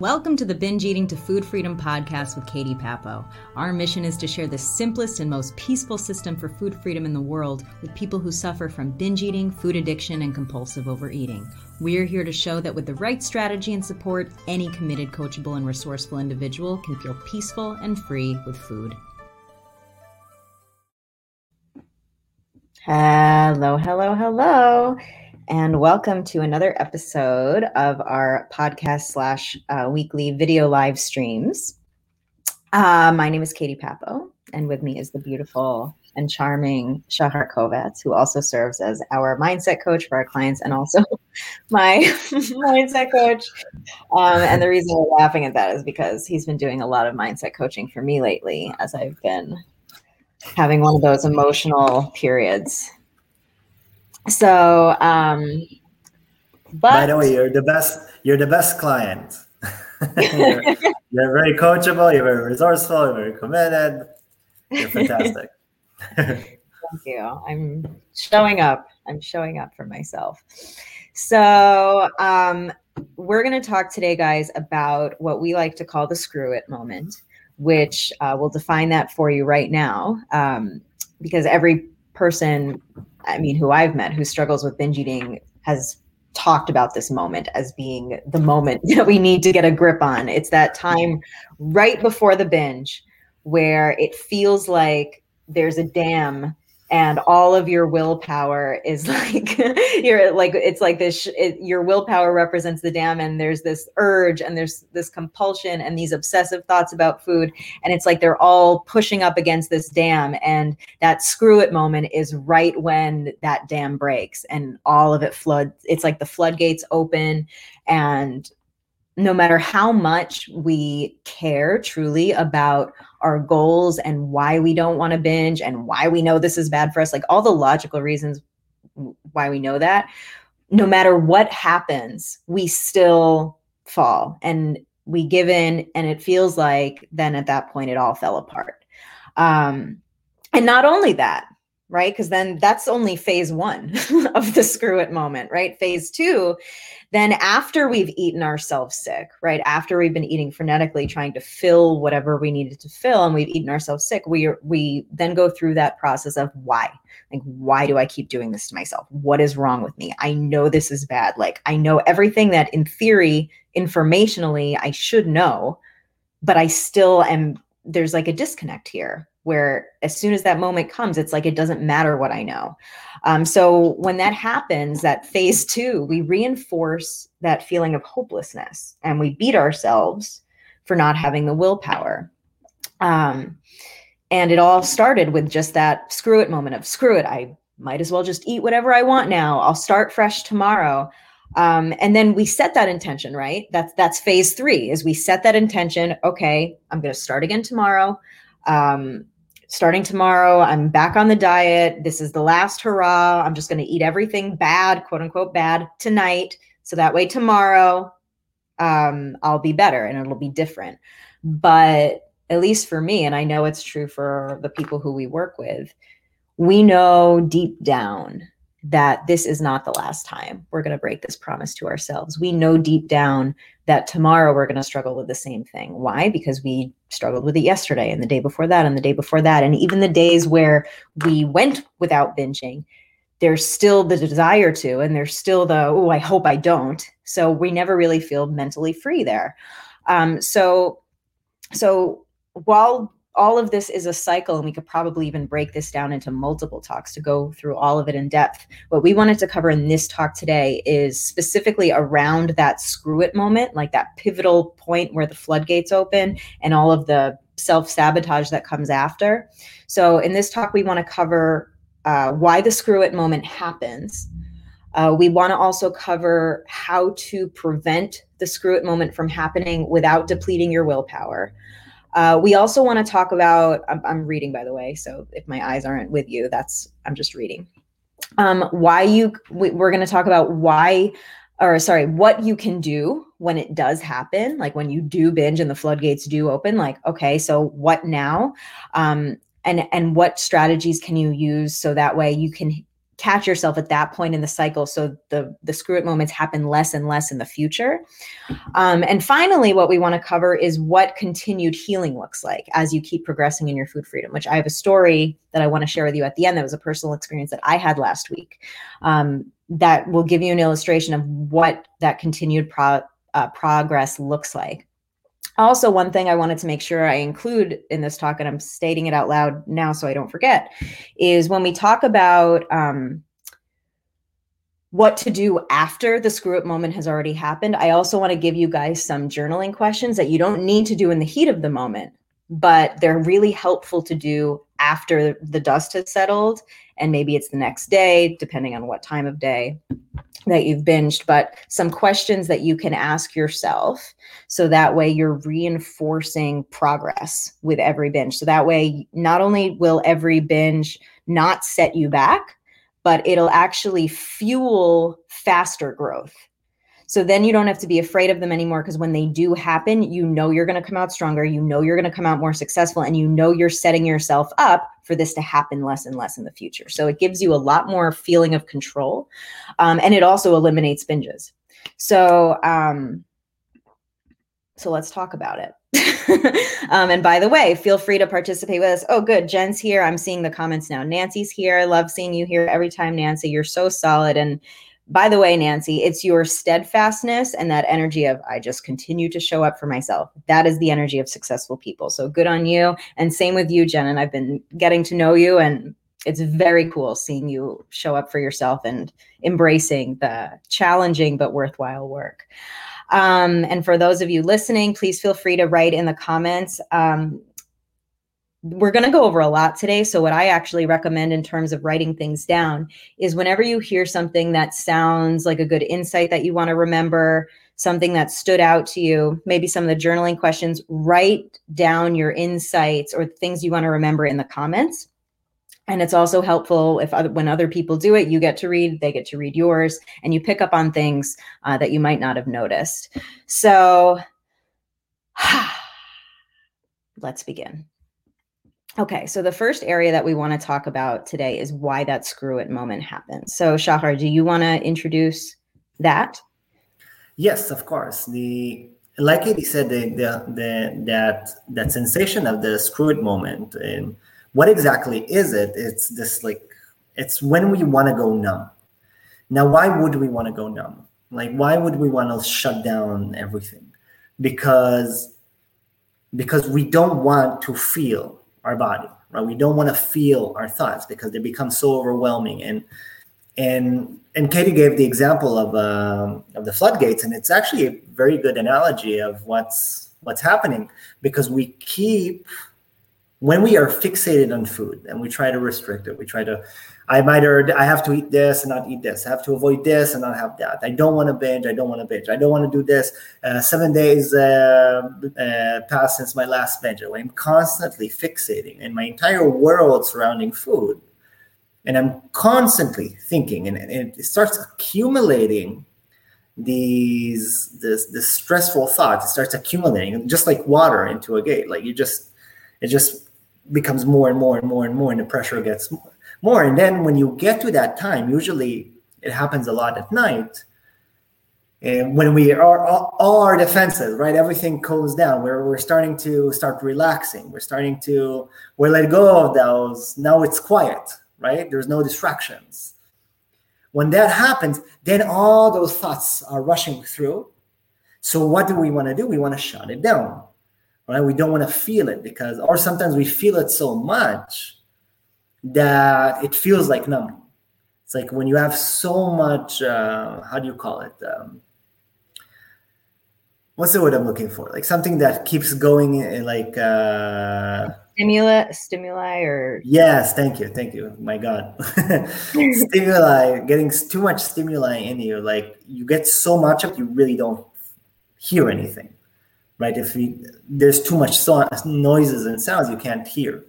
Welcome to the Binge Eating to Food Freedom podcast with Katie Papo. Our mission is to share the simplest and most peaceful system for food freedom in the world with people who suffer from binge eating, food addiction, and compulsive overeating. We are here to show that with the right strategy and support, any committed, coachable, and resourceful individual can feel peaceful and free with food. Hello, hello, hello and welcome to another episode of our podcast slash uh, weekly video live streams. Uh, my name is Katie Papo, and with me is the beautiful and charming Shahar Kovats, who also serves as our mindset coach for our clients and also my mindset coach. Um, and the reason we're laughing at that is because he's been doing a lot of mindset coaching for me lately as I've been having one of those emotional periods so, um, but by the way, you're the best. You're the best client. you're, you're, very coachable. You're very resourceful. You're very committed. You're fantastic. Thank you. I'm showing up. I'm showing up for myself. So, um, we're going to talk today, guys, about what we like to call the screw it moment, which uh, we'll define that for you right now, um, because every person I mean, who I've met who struggles with binge eating has talked about this moment as being the moment that we need to get a grip on. It's that time right before the binge where it feels like there's a dam and all of your willpower is like you're like it's like this it, your willpower represents the dam and there's this urge and there's this compulsion and these obsessive thoughts about food and it's like they're all pushing up against this dam and that screw it moment is right when that dam breaks and all of it floods it's like the floodgates open and no matter how much we care truly about our goals and why we don't want to binge and why we know this is bad for us, like all the logical reasons why we know that, no matter what happens, we still fall and we give in. And it feels like then at that point, it all fell apart. Um, and not only that, right? Because then that's only phase one of the screw it moment, right? Phase two then, after we've eaten ourselves sick, right? After we've been eating frenetically, trying to fill whatever we needed to fill, and we've eaten ourselves sick, we we then go through that process of why. Like, why do I keep doing this to myself? What is wrong with me? I know this is bad. Like, I know everything that in theory, informationally, I should know, but I still am. There's like a disconnect here where as soon as that moment comes, it's like it doesn't matter what I know. Um, so when that happens, that phase two, we reinforce that feeling of hopelessness and we beat ourselves for not having the willpower. Um, and it all started with just that screw it moment of screw it. I might as well just eat whatever I want now. I'll start fresh tomorrow. Um, and then we set that intention, right? That's that's phase three. Is we set that intention. Okay, I'm going to start again tomorrow. Um, starting tomorrow, I'm back on the diet. This is the last hurrah. I'm just going to eat everything bad, quote unquote, bad tonight. So that way tomorrow um, I'll be better and it'll be different. But at least for me, and I know it's true for the people who we work with, we know deep down that this is not the last time we're going to break this promise to ourselves. We know deep down that tomorrow we're going to struggle with the same thing. Why? Because we struggled with it yesterday and the day before that and the day before that. And even the days where we went without binging, there's still the desire to, and there's still the, oh, I hope I don't. So we never really feel mentally free there. Um, so, so while all of this is a cycle and we could probably even break this down into multiple talks to go through all of it in depth. What we wanted to cover in this talk today is specifically around that screw it moment like that pivotal point where the floodgates open and all of the self-sabotage that comes after. So in this talk we want to cover uh, why the screw it moment happens. Uh, we want to also cover how to prevent the screw it moment from happening without depleting your willpower uh, we also want to talk about, I'm, I'm, reading by the way, so if my eyes aren't with you, that's, I'm just reading. Um, why you, we, we're going to talk about why, or sorry, what you can do when it does happen, like when you do binge and the floodgates do open, like, okay, so what now? Um, and, and what strategies can you use so that way you can catch yourself at that point in the cycle so the the screw it moments happen less and less in the future. Um, and finally what we want to cover is what continued healing looks like as you keep progressing in your food freedom which i have a story that i want to share with you at the end that was a personal experience that i had last week um, that will give you an illustration of what that continued pro- uh, progress looks like also one thing i wanted to make sure i include in this talk and i'm stating it out loud now so i don't forget is when we talk about um, what to do after the screw up moment has already happened i also want to give you guys some journaling questions that you don't need to do in the heat of the moment but they're really helpful to do after the dust has settled and maybe it's the next day depending on what time of day that you've binged but some questions that you can ask yourself. So that way you're reinforcing progress with every binge. So that way not only will every binge not set you back but it'll actually fuel faster growth so then you don't have to be afraid of them anymore because when they do happen, you know you're going to come out stronger. You know you're going to come out more successful and you know you're setting yourself up for this to happen less and less in the future. So it gives you a lot more feeling of control. Um, and it also eliminates binges. So, um, so let's talk about it. um, and by the way, feel free to participate with us. Oh, good. Jen's here. I'm seeing the comments now. Nancy's here. I love seeing you here every time, Nancy. You're so solid. And by the way, Nancy, it's your steadfastness and that energy of I just continue to show up for myself. That is the energy of successful people. So good on you. And same with you, Jen. And I've been getting to know you and it's very cool seeing you show up for yourself and embracing the challenging but worthwhile work. Um, and for those of you listening, please feel free to write in the comments um, we're going to go over a lot today. So, what I actually recommend in terms of writing things down is whenever you hear something that sounds like a good insight that you want to remember, something that stood out to you, maybe some of the journaling questions, write down your insights or things you want to remember in the comments. And it's also helpful if other, when other people do it, you get to read, they get to read yours, and you pick up on things uh, that you might not have noticed. So, let's begin. Okay, so the first area that we want to talk about today is why that screw it moment happens. So, Shahar, do you want to introduce that? Yes, of course. The like Katie said, the, the, the that that sensation of the screw it moment, and what exactly is it? It's this like it's when we want to go numb. Now, why would we want to go numb? Like, why would we want to shut down everything? Because because we don't want to feel our body, right? We don't want to feel our thoughts because they become so overwhelming. And and and Katie gave the example of um, of the floodgates, and it's actually a very good analogy of what's what's happening because we keep when we are fixated on food and we try to restrict it, we try to I might or I have to eat this and not eat this. I have to avoid this and not have that. I don't want to binge. I don't want to binge. I don't want to do this. Uh, seven days uh, uh, passed since my last binge. I'm constantly fixating, and my entire world surrounding food, and I'm constantly thinking, and, and it starts accumulating these this this stressful thoughts. It starts accumulating, just like water into a gate. Like you just, it just becomes more and more and more and more, and the pressure gets more more. And then when you get to that time, usually it happens a lot at night. And when we are all, all our defenses, right, everything cools down. We're, we're starting to start relaxing. We're starting to we're let go of those. Now it's quiet, right? There's no distractions. When that happens, then all those thoughts are rushing through. So what do we want to do? We want to shut it down, right? We don't want to feel it because, or sometimes we feel it so much that it feels like numbing. It's like when you have so much, uh, how do you call it? Um, what's the word I'm looking for? Like something that keeps going, eh, like uh, stimuli, stimuli, or yes, thank you, thank you. My God, stimuli, getting too much stimuli in you, like you get so much of, you really don't hear anything, right? If you, there's too much so- noises and sounds, you can't hear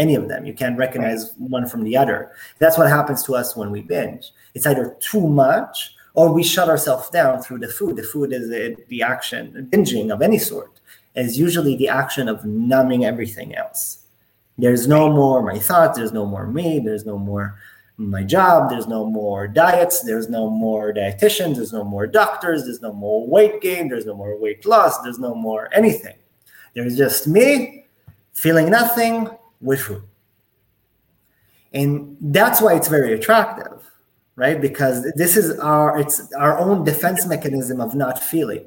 any of them. You can't recognize one from the other. That's what happens to us when we binge. It's either too much or we shut ourselves down through the food. The food is the, action, binging of any sort is usually the action of numbing everything else. There's no more my thoughts, there's no more me, there's no more my job. There's no more diets. There's no more dietitians. There's no more doctors. There's no more weight gain. There's no more weight loss. There's no more anything. There's just me feeling nothing with food. And that's why it's very attractive, right? Because this is our it's our own defense mechanism of not feeling.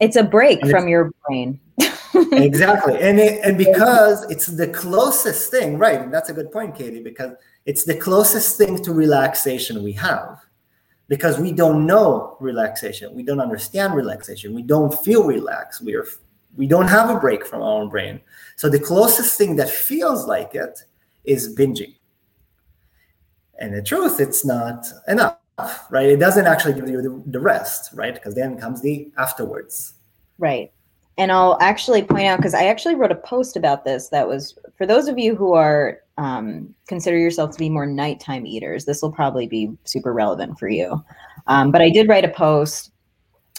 It's a break and from your brain. exactly. And it, and because it's the closest thing, right? And that's a good point, Katie, because it's the closest thing to relaxation we have. Because we don't know relaxation. We don't understand relaxation. We don't feel relaxed. We are we don't have a break from our own brain. So the closest thing that feels like it is binging. And the truth, it's not enough, right? It doesn't actually give you the, the rest, right? Because then comes the afterwards. Right. And I'll actually point out because I actually wrote a post about this that was for those of you who are um, consider yourself to be more nighttime eaters. This will probably be super relevant for you. Um, but I did write a post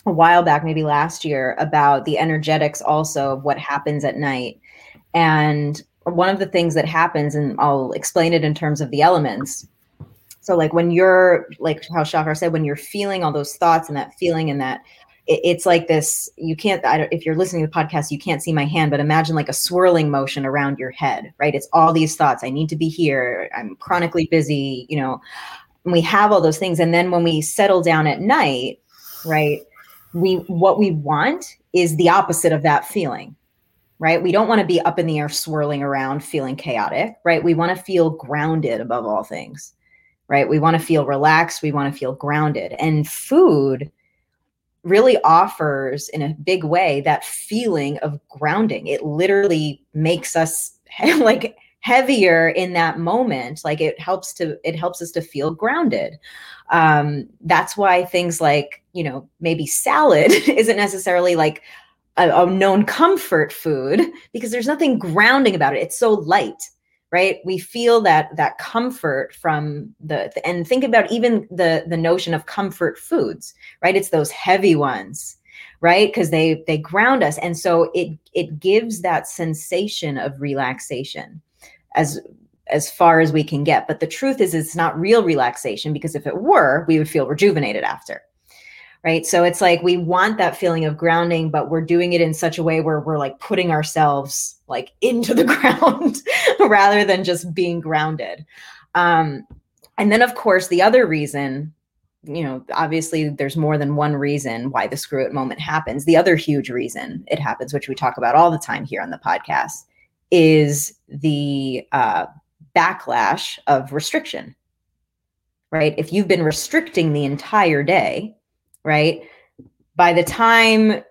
a while back, maybe last year, about the energetics also of what happens at night. And one of the things that happens, and I'll explain it in terms of the elements. So, like when you're, like how Shahar said, when you're feeling all those thoughts and that feeling and that, it, it's like this. You can't. I don't, if you're listening to the podcast, you can't see my hand, but imagine like a swirling motion around your head, right? It's all these thoughts. I need to be here. I'm chronically busy. You know, we have all those things, and then when we settle down at night, right? we what we want is the opposite of that feeling right? We don't want to be up in the air swirling around feeling chaotic right? We want to feel grounded above all things right? We want to feel relaxed. We want to feel grounded. And food really offers in a big way that feeling of grounding. It literally makes us like heavier in that moment. Like it helps to it helps us to feel grounded. Um that's why things like you know maybe salad isn't necessarily like a, a known comfort food because there's nothing grounding about it. It's so light right? We feel that that comfort from the, the, and think about even the the notion of comfort foods right? It's those heavy ones right? Because they they ground us. And so it it gives that sensation of relaxation as as far as we can get. But the truth is it's not real relaxation because if it were we would feel rejuvenated after right? So it's like we want that feeling of grounding but we're doing it in such a way where we're like putting ourselves like into the ground rather than just being grounded. Um and then of course the other reason you know obviously there's more than one reason why the screw it moment happens. The other huge reason it happens which we talk about all the time here on the podcast is the uh, backlash of restriction, right? If you've been restricting the entire day, right? By the time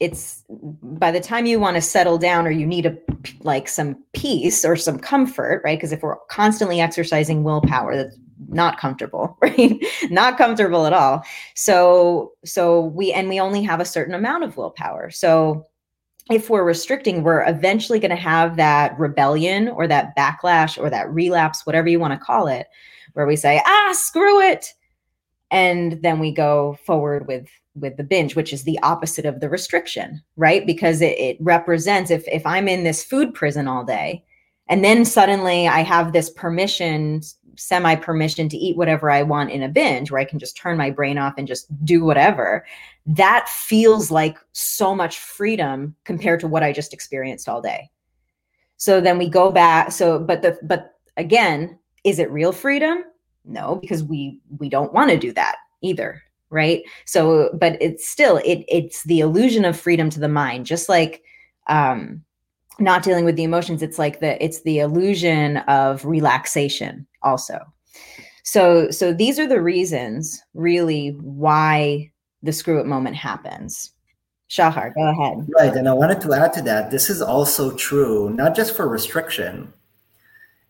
it's by the time you want to settle down or you need a like some peace or some comfort right because if we're constantly exercising willpower that's not comfortable right not comfortable at all so so we and we only have a certain amount of willpower so if we're restricting, we're eventually going to have that rebellion or that backlash or that relapse, whatever you want to call it, where we say, ah, screw it. And then we go forward with with the binge, which is the opposite of the restriction, right? Because it, it represents if if I'm in this food prison all day, and then suddenly I have this permission semi permission to eat whatever I want in a binge where I can just turn my brain off and just do whatever, that feels like so much freedom compared to what I just experienced all day. So then we go back. So, but the, but again, is it real freedom? No, because we, we don't want to do that either. Right. So, but it's still, it, it's the illusion of freedom to the mind, just like, um, not dealing with the emotions it's like the it's the illusion of relaxation also so so these are the reasons really why the screw it moment happens shahar go ahead right and i wanted to add to that this is also true not just for restriction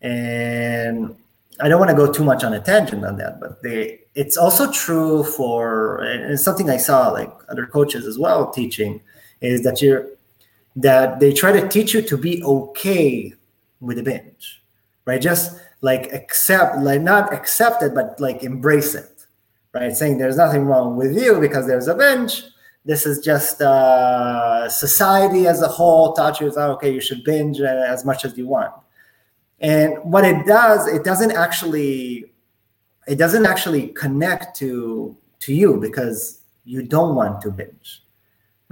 and i don't want to go too much on a tangent on that but they it's also true for and something i saw like other coaches as well teaching is that you're that they try to teach you to be okay with the binge, right? Just like accept, like not accept it, but like embrace it, right? Saying there's nothing wrong with you because there's a binge. This is just uh, society as a whole taught you that okay, you should binge as much as you want. And what it does, it doesn't actually it doesn't actually connect to to you because you don't want to binge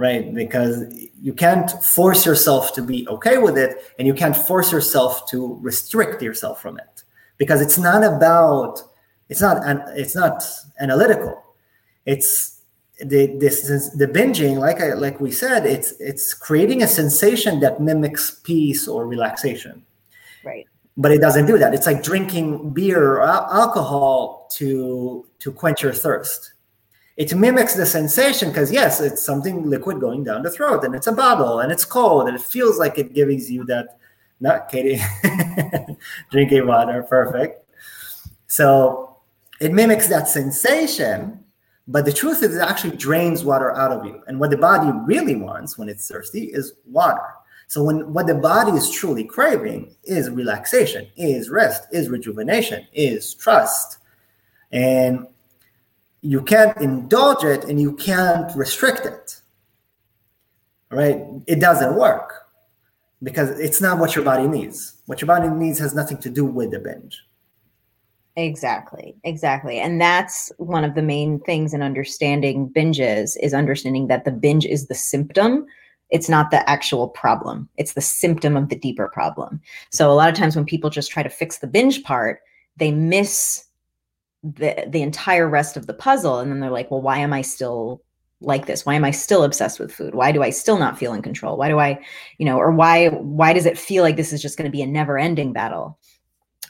right? Because you can't force yourself to be okay with it and you can't force yourself to restrict yourself from it because it's not about it's not an, it's not analytical. It's the this is the binging like I like we said it's it's creating a sensation that mimics peace or relaxation but it doesn't do that it's like drinking beer or alcohol to to quench your thirst it mimics the sensation because yes it's something liquid going down the throat and it's a bottle and it's cold and it feels like it gives you that not katie drinking water perfect so it mimics that sensation but the truth is, it actually drains water out of you. And what the body really wants when it's thirsty is water. So when what the body is truly craving is relaxation, is rest, is rejuvenation, is trust. And you can't indulge it and you can't restrict it. Right? It doesn't work because it's not what your body needs. What your body needs has nothing to do with the binge. Exactly. Exactly. And that's one of the main things in understanding binges is understanding that the binge is the symptom. It's not the actual problem. It's the symptom of the deeper problem. So a lot of times when people just try to fix the binge part, they miss the the entire rest of the puzzle. And then they're like, "Well, why am I still like this? Why am i still obsessed with food? Why do i still not feel in control? Why do i you know or why why does it feel like this is just going to be a never ending battle?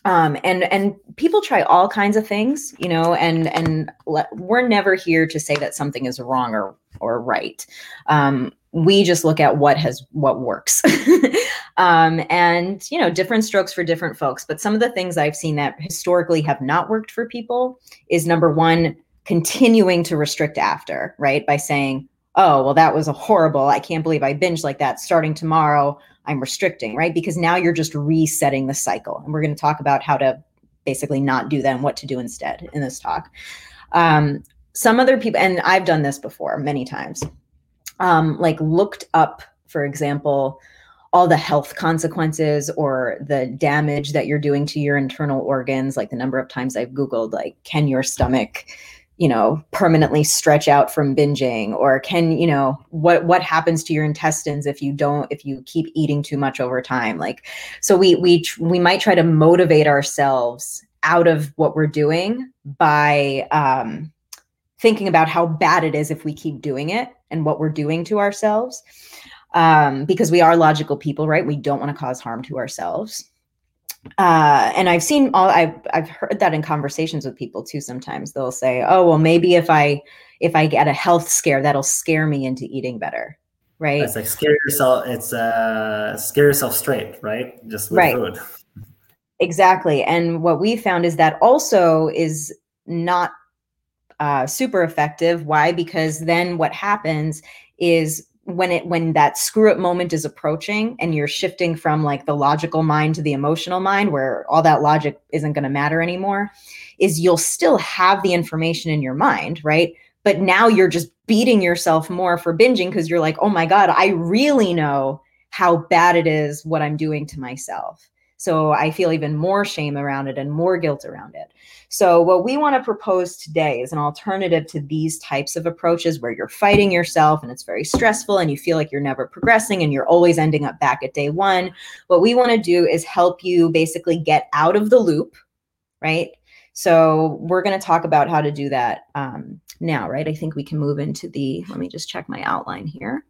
Um, and and people try all kinds of things you know and and le- we're never here to say that something is wrong or or right um, we just look at what has what works um, and you know different strokes for different folks but some of the things i've seen that historically have not worked for people is number one continuing to restrict after right by saying oh well that was a horrible i can't believe i binged like that starting tomorrow I'm restricting, right? Because now you're just resetting the cycle. And we're going to talk about how to basically not do that and what to do instead in this talk. Um, some other people, and I've done this before many times, um, like looked up, for example, all the health consequences or the damage that you're doing to your internal organs. Like the number of times I've Googled, like, can your stomach you know permanently stretch out from binging or can you know what what happens to your intestines if you don't if you keep eating too much over time like so we we we might try to motivate ourselves out of what we're doing by um thinking about how bad it is if we keep doing it and what we're doing to ourselves um because we are logical people right we don't want to cause harm to ourselves uh, and I've seen all I've I've heard that in conversations with people too. Sometimes they'll say, "Oh, well, maybe if I if I get a health scare, that'll scare me into eating better." Right? It's like scare yourself. It's uh, scare yourself straight, right? Just with right. food. Exactly. And what we found is that also is not uh, super effective. Why? Because then what happens is when it when that screw up moment is approaching and you're shifting from like the logical mind to the emotional mind where all that logic isn't going to matter anymore is you'll still have the information in your mind right but now you're just beating yourself more for binging because you're like oh my god i really know how bad it is what i'm doing to myself so I feel even more shame around it and more guilt around it. So, what we want to propose today is an alternative to these types of approaches where you're fighting yourself and it's very stressful and you feel like you're never progressing and you're always ending up back at day one. What we want to do is help you basically get out of the loop, right? So, we're going to talk about how to do that um, now, right? I think we can move into the, let me just check my outline here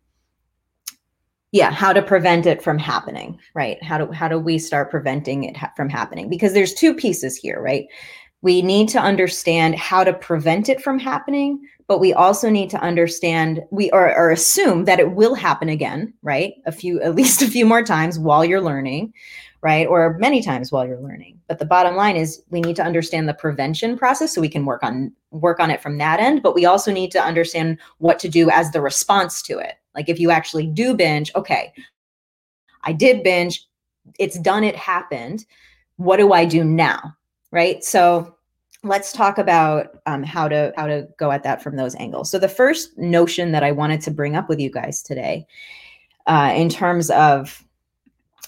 yeah how to prevent it from happening right? How do how do we start preventing it ha- from happening? Because there's two pieces here right? We need to understand how to prevent it from happening but we also need to understand we or, or assume that it will happen again right? A few at least a few more times while you're learning right? Or many times while you're learning. But the bottom line is we need to understand the prevention process so we can work on work on it from that end but we also need to understand what to do as the response to it like if you actually do binge, okay, I did binge, it's done, it happened. What do I do now? Right. So let's talk about um, how to how to go at that from those angles. So the first notion that I wanted to bring up with you guys today, uh, in terms of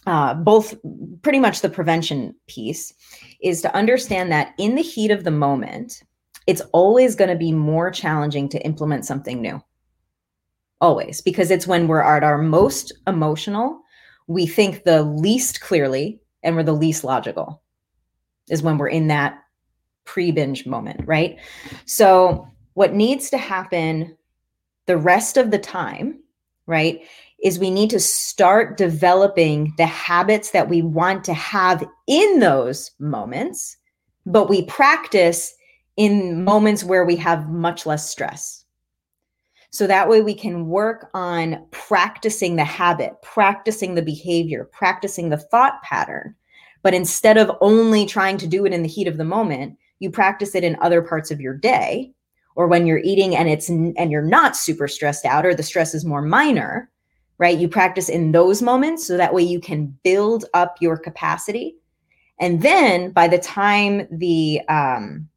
uh, both pretty much the prevention piece is to understand that in the heat of the moment, it's always going to be more challenging to implement something new. Always, because it's when we're at our most emotional, we think the least clearly, and we're the least logical, is when we're in that pre binge moment, right? So, what needs to happen the rest of the time, right, is we need to start developing the habits that we want to have in those moments, but we practice in moments where we have much less stress. So that way we can work on practicing the habit, practicing the behavior, practicing the thought pattern. But instead of only trying to do it in the heat of the moment, you practice it in other parts of your day or when you're eating and it's and you're not super stressed out or the stress is more minor right? You practice in those moments so that way you can build up your capacity. And then by the time the um,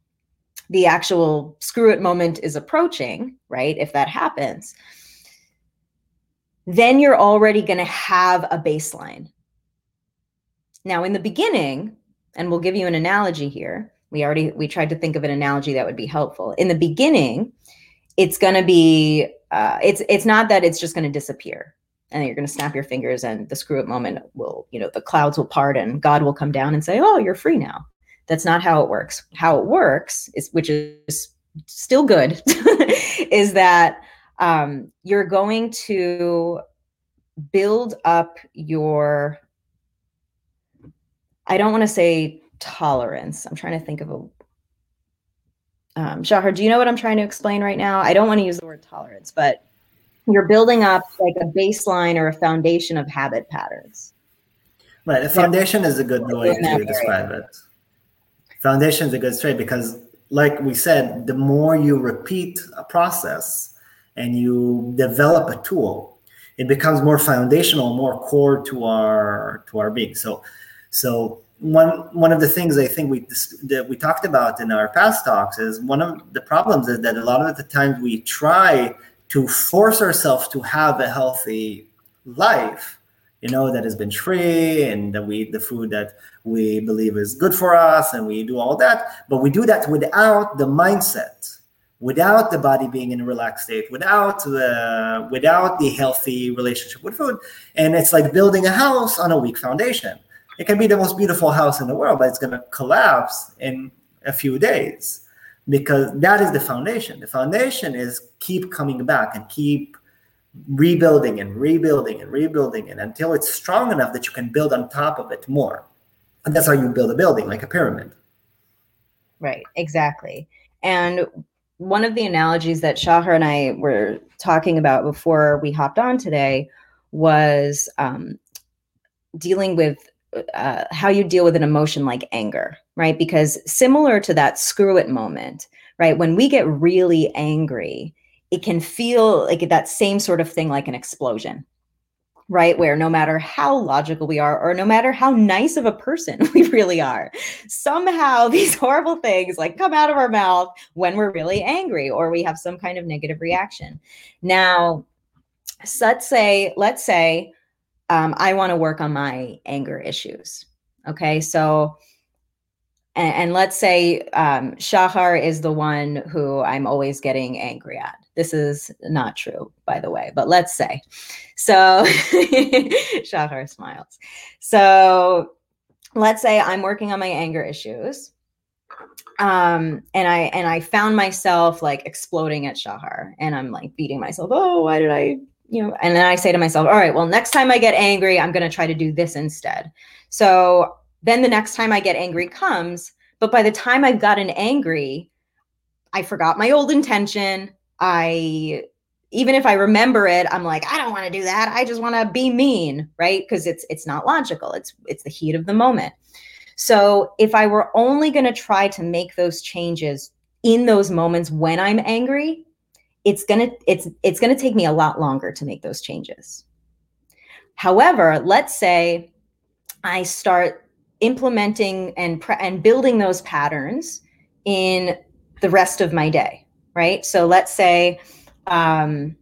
the actual screw it moment is approaching, right? If that happens, then you're already going to have a baseline. Now, in the beginning, and we'll give you an analogy here. We already we tried to think of an analogy that would be helpful. In the beginning, it's going to be uh, it's it's not that it's just going to disappear and you're going to snap your fingers and the screw it moment will you know the clouds will part and god will come down and say oh you're free now that's not how it works how it works is which is still good is that um, you're going to build up your i don't want to say tolerance i'm trying to think of a um, Shahar, do you know what I'm trying to explain right now? I don't want to use the word tolerance, but you're building up like a baseline or a foundation of habit patterns. Right. A foundation is a good way to describe it. Foundation is a good trait because, like we said, the more you repeat a process and you develop a tool, it becomes more foundational, more core to our to our being. So, so one one of the things I think we that we talked about in our past talks is one of the problems is that a lot of the times we try to force ourselves to have a healthy life you know that has been free and that we eat the food that we believe is good for us and we do all that but we do that without the mindset without the body being in a relaxed state without the without the healthy relationship with food and it's like building a house on a weak foundation it can be the most beautiful house in the world but it's going to collapse in a few days because that is the foundation. The foundation is keep coming back and keep rebuilding and rebuilding and rebuilding it until it's strong enough that you can build on top of it more. And that's how you build a building, like a pyramid. Right, exactly. And one of the analogies that Shahar and I were talking about before we hopped on today was um, dealing with uh, how you deal with an emotion like anger, right? Because similar to that screw it moment, right? When we get really angry, it can feel like that same sort of thing, like an explosion, right? Where no matter how logical we are, or no matter how nice of a person we really are, somehow these horrible things like come out of our mouth when we're really angry or we have some kind of negative reaction. Now, let's say, let's say um, I want to work on my anger issues. Okay. So, and, and let's say um, Shahar is the one who I'm always getting angry at. This is not true, by the way, but let's say. So, Shahar smiles. So, let's say I'm working on my anger issues um and i and i found myself like exploding at shahar and i'm like beating myself oh why did i you know, and then I say to myself, all right, well, next time I get angry, I'm going to try to do this instead. So then the next time I get angry comes, but by the time I've gotten angry, I forgot my old intention. I even if I remember it, I'm like, I don't want to do that. I just want to be mean, right? Because it's it's not logical. It's it's the heat of the moment. So if I were only going to try to make those changes in those moments when I'm angry, it's going to it's it's going to take me a lot longer to make those changes however let's say i start implementing and pre- and building those patterns in the rest of my day right so let's say um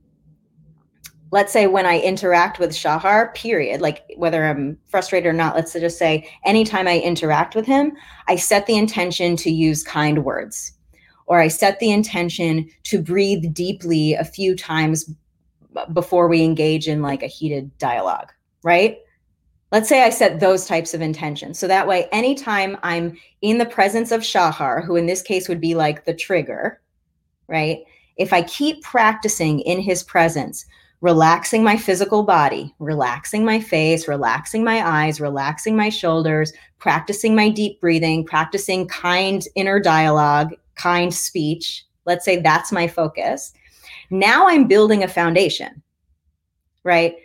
let's say when I interact with Shahar, period, like whether I'm frustrated or not, let's just say anytime I interact with him, I set the intention to use kind words or I set the intention to breathe deeply a few times before we engage in like a heated dialogue, right? Let's say I set those types of intentions. So that way, anytime I'm in the presence of Shahar, who in this case would be like the trigger, right? If I keep practicing in his presence, relaxing my physical body, relaxing my face, relaxing my eyes, relaxing my shoulders, practicing my deep breathing, practicing kind inner dialogue, kind speech. Let's say that's my focus. Now I'm building a foundation, right?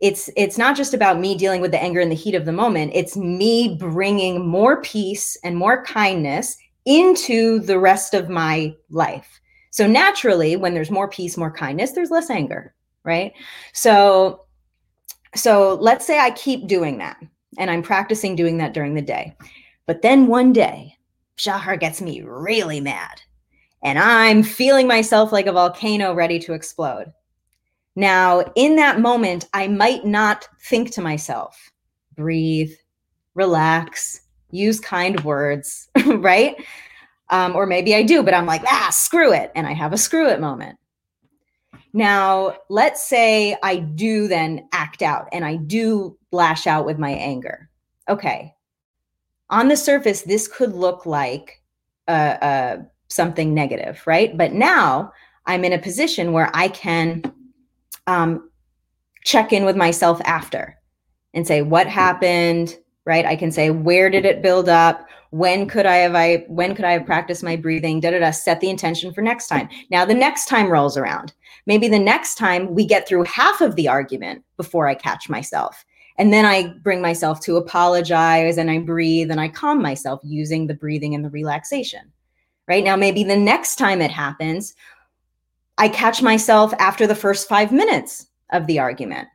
It's it's not just about me dealing with the anger and the heat of the moment. It's me bringing more peace and more kindness into the rest of my life. So naturally, when there's more peace, more kindness, there's less anger, right? So so let's say I keep doing that and I'm practicing doing that during the day. But then one day, Shahar gets me really mad and I'm feeling myself like a volcano ready to explode. Now, in that moment, I might not think to myself, breathe, relax, use kind words, right? Um, or maybe I do, but I'm like, ah, screw it. And I have a screw it moment. Now, let's say I do then act out and I do lash out with my anger. Okay. On the surface, this could look like a, a something negative, right? But now I'm in a position where I can um, check in with myself after and say, what happened? Right. I can say, where did it build up? When could I have I when could I have practiced my breathing? Da da da. Set the intention for next time. Now the next time rolls around. Maybe the next time we get through half of the argument before I catch myself. And then I bring myself to apologize and I breathe and I calm myself using the breathing and the relaxation right? Now, maybe the next time it happens, I catch myself after the first five minutes of the argument,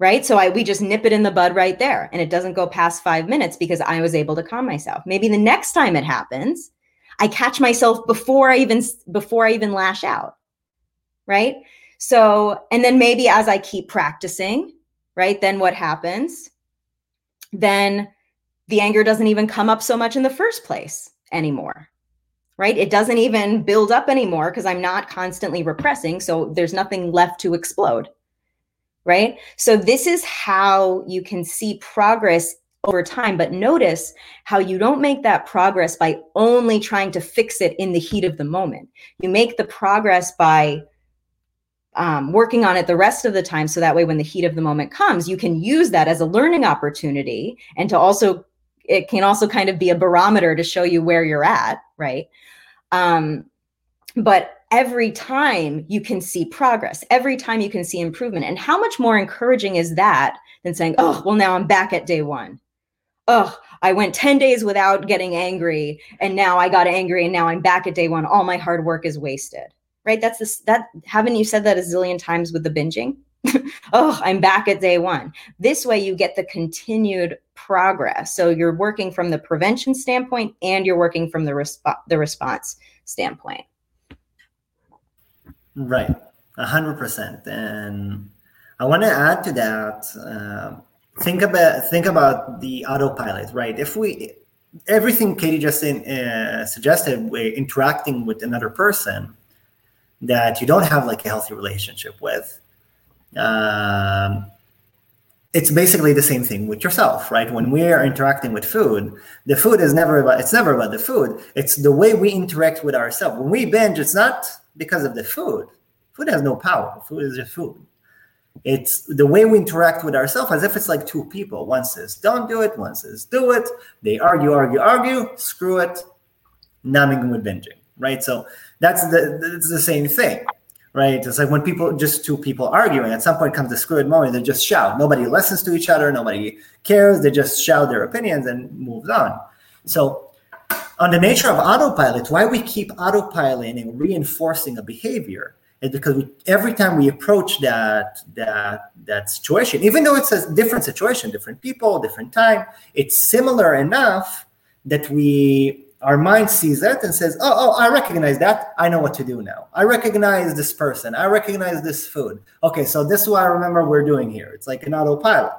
right? So I we just nip it in the bud right there, and it doesn't go past five minutes because I was able to calm myself. Maybe the next time it happens, I catch myself before I even before I even lash out, right? So, and then maybe as I keep practicing, right? Then what happens? Then the anger doesn't even come up so much in the first place anymore right? It doesn't even build up anymore because I'm not constantly repressing. So there's nothing left to explode, right? So this is how you can see progress over time. But notice how you don't make that progress by only trying to fix it in the heat of the moment. You make the progress by um, working on it the rest of the time. So that way, when the heat of the moment comes, you can use that as a learning opportunity and to also it can also kind of be a barometer to show you where you're at, right? Um, but every time you can see progress, every time you can see improvement. And how much more encouraging is that than saying, oh, well, now I'm back at day one. Oh, I went 10 days without getting angry and now I got angry and now I'm back at day one. All my hard work is wasted. Right? That's this that haven't you said that a zillion times with the binging? oh, I'm back at day one. This way you get the continued progress. So you're working from the prevention standpoint and you're working from the resp- the response standpoint. Right, a hundred percent. And I want to add to that. Uh, think about think about the autopilot, right? If we everything Katie just in, uh, suggested, we're interacting with another person that you don't have like a healthy relationship with. Um, it's basically the same thing with yourself, right? When we are interacting with food, the food is never about it's never about the food. It's the way we interact with ourselves. When we binge, it's not because of the food. Food has no power. Food is just food. It's the way we interact with ourselves as if it's like two people. One says, don't do it, one says, do it. They argue, argue, argue, screw it, numbing with binging, right? So that's the it's the same thing right? It's like when people, just two people arguing, at some point comes the screw it moment, they just shout. Nobody listens to each other, nobody cares, they just shout their opinions and moves on. So, on the nature of autopilot, why we keep autopiloting and reinforcing a behavior is because we, every time we approach that that that situation, even though it's a different situation, different people, different time, it's similar enough that we our mind sees that and says, "Oh, oh, I recognize that. I know what to do now. I recognize this person. I recognize this food. Okay, so this is what I remember we're doing here. It's like an autopilot.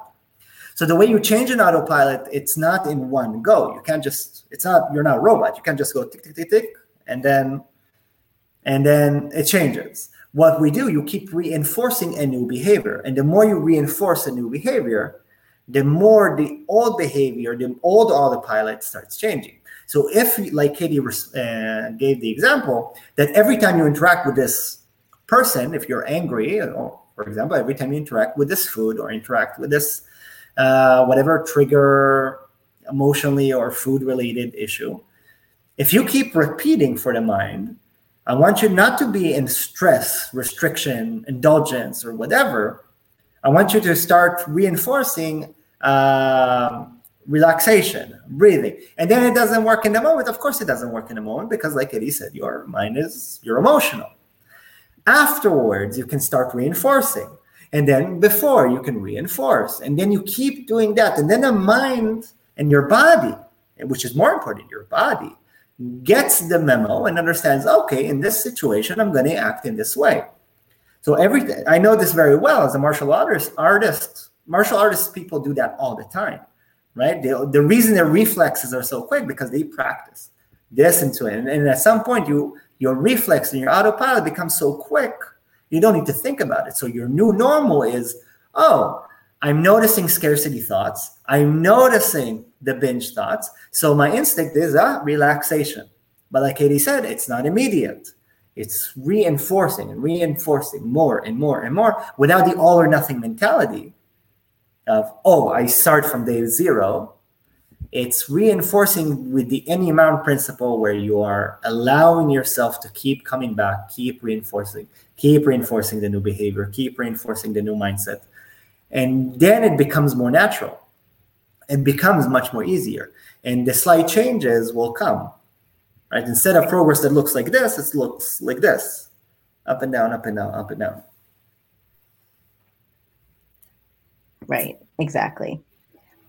So the way you change an autopilot, it's not in one go. You can't just. It's not. You're not a robot. You can't just go tick tick tick tick, and then, and then it changes. What we do, you keep reinforcing a new behavior, and the more you reinforce a new behavior, the more the old behavior, the old autopilot starts changing. So if, like Katie uh, gave the example, that every time you interact with this person, if you're angry, or for example, every time you interact with this food or interact with this uh, whatever trigger emotionally or food related issue, if you keep repeating for the mind, I want you not to be in stress, restriction, indulgence, or whatever. I want you to start reinforcing uh, relaxation, breathing. And then it doesn't work in the moment. Of course, it doesn't work in the moment because, like Katie said, your mind is, you're emotional. Afterwards, you can start reinforcing. And then before, you can reinforce. And then you keep doing that. And then the mind and your body, which is more important, your body, gets the memo and understands okay, in this situation, I'm going to act in this way. So everything I know this very well as a martial artist. Artist, martial artists, people do that all the time right? The, the reason their reflexes are so quick because they practice. They listen to it. And, and at some point, you your reflex and your autopilot becomes so quick, you don't need to think about it. So your new normal is, oh, I'm noticing scarcity thoughts. I'm noticing the binge thoughts. So my instinct is a uh, relaxation. But like Katie said, it's not immediate. It's reinforcing and reinforcing more and more and more without the all or nothing mentality of, oh, I start from day zero. It's reinforcing with the any amount principle where you are allowing yourself to keep coming back, keep reinforcing, keep reinforcing the new behavior, keep reinforcing the new mindset. And then it becomes more natural. It becomes much more easier. And the slight changes will come. Right? Instead of progress that looks like this, it looks like this. Up and down, up and down, up and down. Right, exactly.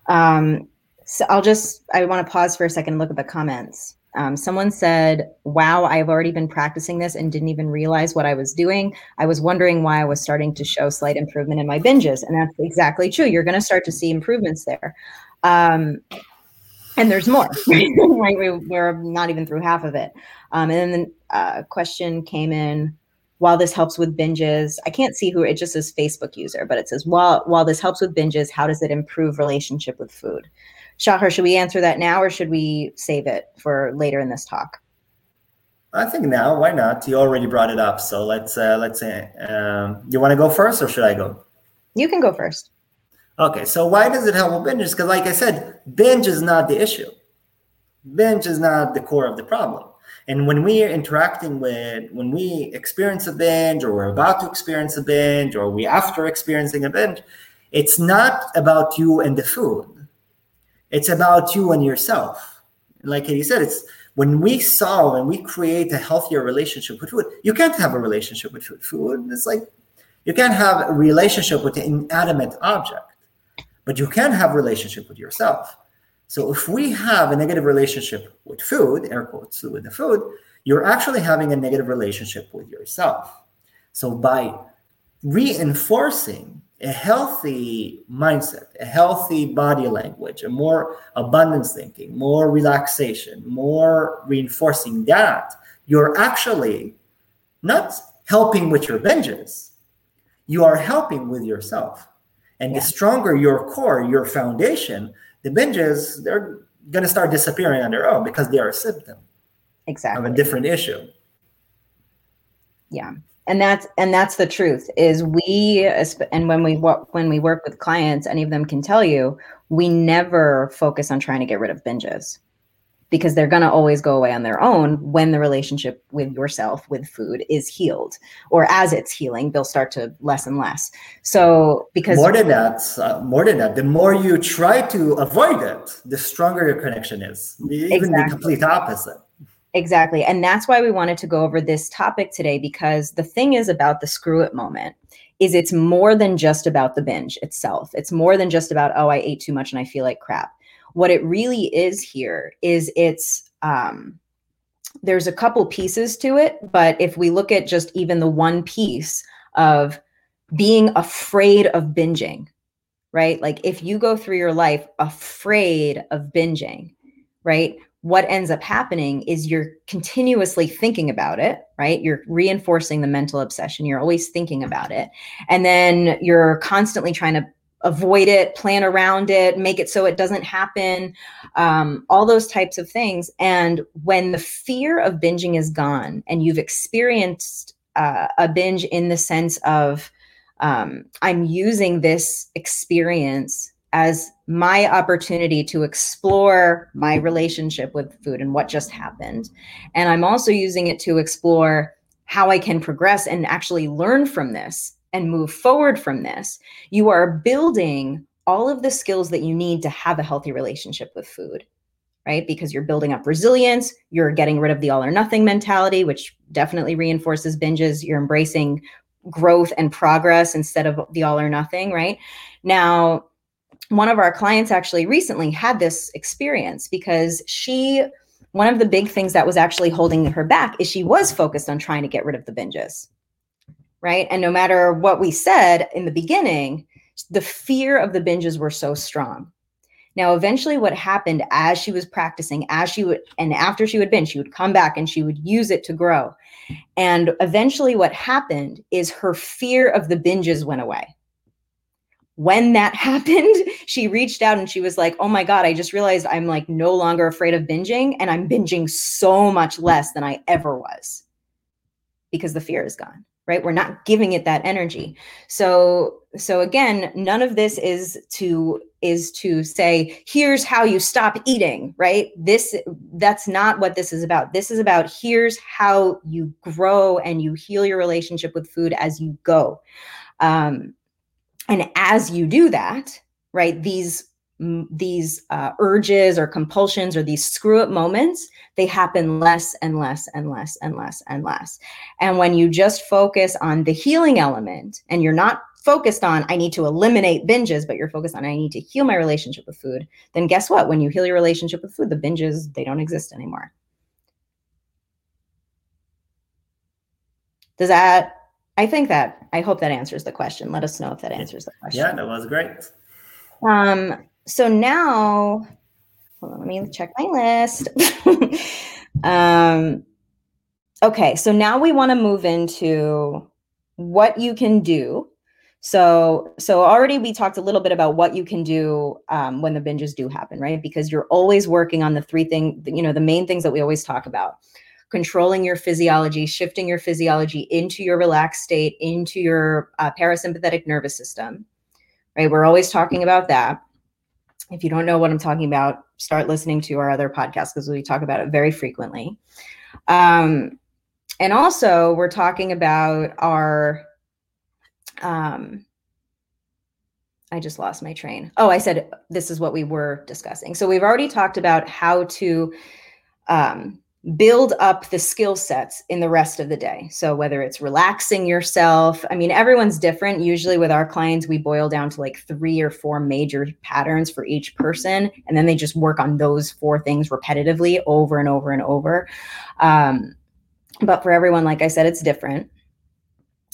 Um, so I'll just, I want to pause for a second and look at the comments. Um, someone said, Wow, I've already been practicing this and didn't even realize what I was doing. I was wondering why I was starting to show slight improvement in my binges. And that's exactly true. You're going to start to see improvements there. Um, and there's more, right? We, are not even through half of it. Um, and then the uh, question came in while this helps with binges, I can't see who it just says Facebook user, but it says while while this helps with binges, how does it improve relationship with food? Shahar, should we answer that now or should we save it for later in this talk? I think now. Why not? You already brought it up, so let's uh, let's say um, you want to go first or should I go? You can go first. Okay, so why does it help with binges? Because, like I said, binge is not the issue. Binge is not the core of the problem. And when we are interacting with, when we experience a binge or we're about to experience a binge or we after experiencing a binge, it's not about you and the food. It's about you and yourself. Like you said, it's when we solve and we create a healthier relationship with food, you can't have a relationship with food. Food, it's like you can't have a relationship with an inanimate object, but you can have a relationship with yourself. So if we have a negative relationship with food, air quotes with the food, you're actually having a negative relationship with yourself. So by reinforcing a healthy mindset, a healthy body language, a more abundance thinking, more relaxation, more reinforcing that, you're actually not helping with your binges. You are helping with yourself. And yeah. the stronger your core, your foundation, the binges they're going to start disappearing on their own because they are a symptom exactly of a different issue yeah and that's and that's the truth is we and when we when we work with clients any of them can tell you we never focus on trying to get rid of binges because they're going to always go away on their own when the relationship with yourself with food is healed or as it's healing they'll start to less and less. So because more than that uh, more than that the more you try to avoid it the stronger your connection is. Even exactly. the complete opposite exactly and that's why we wanted to go over this topic today because the thing is about the screw it moment is it's more than just about the binge itself it's more than just about oh i ate too much and i feel like crap what it really is here is it's um, there's a couple pieces to it, but if we look at just even the one piece of being afraid of binging, right? Like if you go through your life afraid of binging, right? What ends up happening is you're continuously thinking about it, right? You're reinforcing the mental obsession. You're always thinking about it. And then you're constantly trying to avoid it, plan around it, make it so it doesn't happen, um, all those types of things. And when the fear of binging is gone and you've experienced uh, a binge in the sense of, um, I'm using this experience as my opportunity to explore my relationship with food and what just happened. And I'm also using it to explore how I can progress and actually learn from this and move forward from this. You are building all of the skills that you need to have a healthy relationship with food, right? Because you're building up resilience, you're getting rid of the all or nothing mentality, which definitely reinforces binges. You're embracing growth and progress instead of the all or nothing, right? Now, one of our clients actually recently had this experience because she one of the big things that was actually holding her back is she was focused on trying to get rid of the binges right? And no matter what we said in the beginning the fear of the binges were so strong. Now eventually what happened as she was practicing as she would and after she would binge she would come back and she would use it to grow. And eventually what happened is her fear of the binges went away when that happened, she reached out and she was like, Oh my God, I just realized I'm like no longer afraid of binging and I'm binging so much less than I ever was. Because the fear is gone right? We're not giving it that energy. So so again none of this is to is to say here's how you stop eating right? This that's not what this is about. This is about here's how you grow and you heal your relationship with food as you go. Um, and as you do that right these these uh, urges or compulsions or these screw up moments they happen less and less and less and less and less. And when you just focus on the healing element and you're not focused on i need to eliminate binges but you're focused on i need to heal my relationship with food then guess what? When you heal your relationship with food the binges they don't exist anymore. Does that I think that I hope that answers the question. Let us know if that answers the question. Yeah, that was great. Um, so now on, let me check my list. um, okay, so now we want to move into what you can do. So, so already we talked a little bit about what you can do um, when the binges do happen, right? Because you're always working on the three things, you know, the main things that we always talk about controlling your physiology, shifting your physiology into your relaxed state, into your uh, parasympathetic nervous system. Right? We're always talking about that. If you don't know what I'm talking about, start listening to our other podcasts because we talk about it very frequently. Um, and also, we're talking about our. Um, I just lost my train. Oh, I said this is what we were discussing. So we've already talked about how to um, build up the skill sets in the rest of the day. So whether it's relaxing yourself, I mean everyone's different. Usually with our clients we boil down to like 3 or 4 major patterns for each person and then they just work on those four things repetitively over and over and over. Um, but for everyone like I said it's different.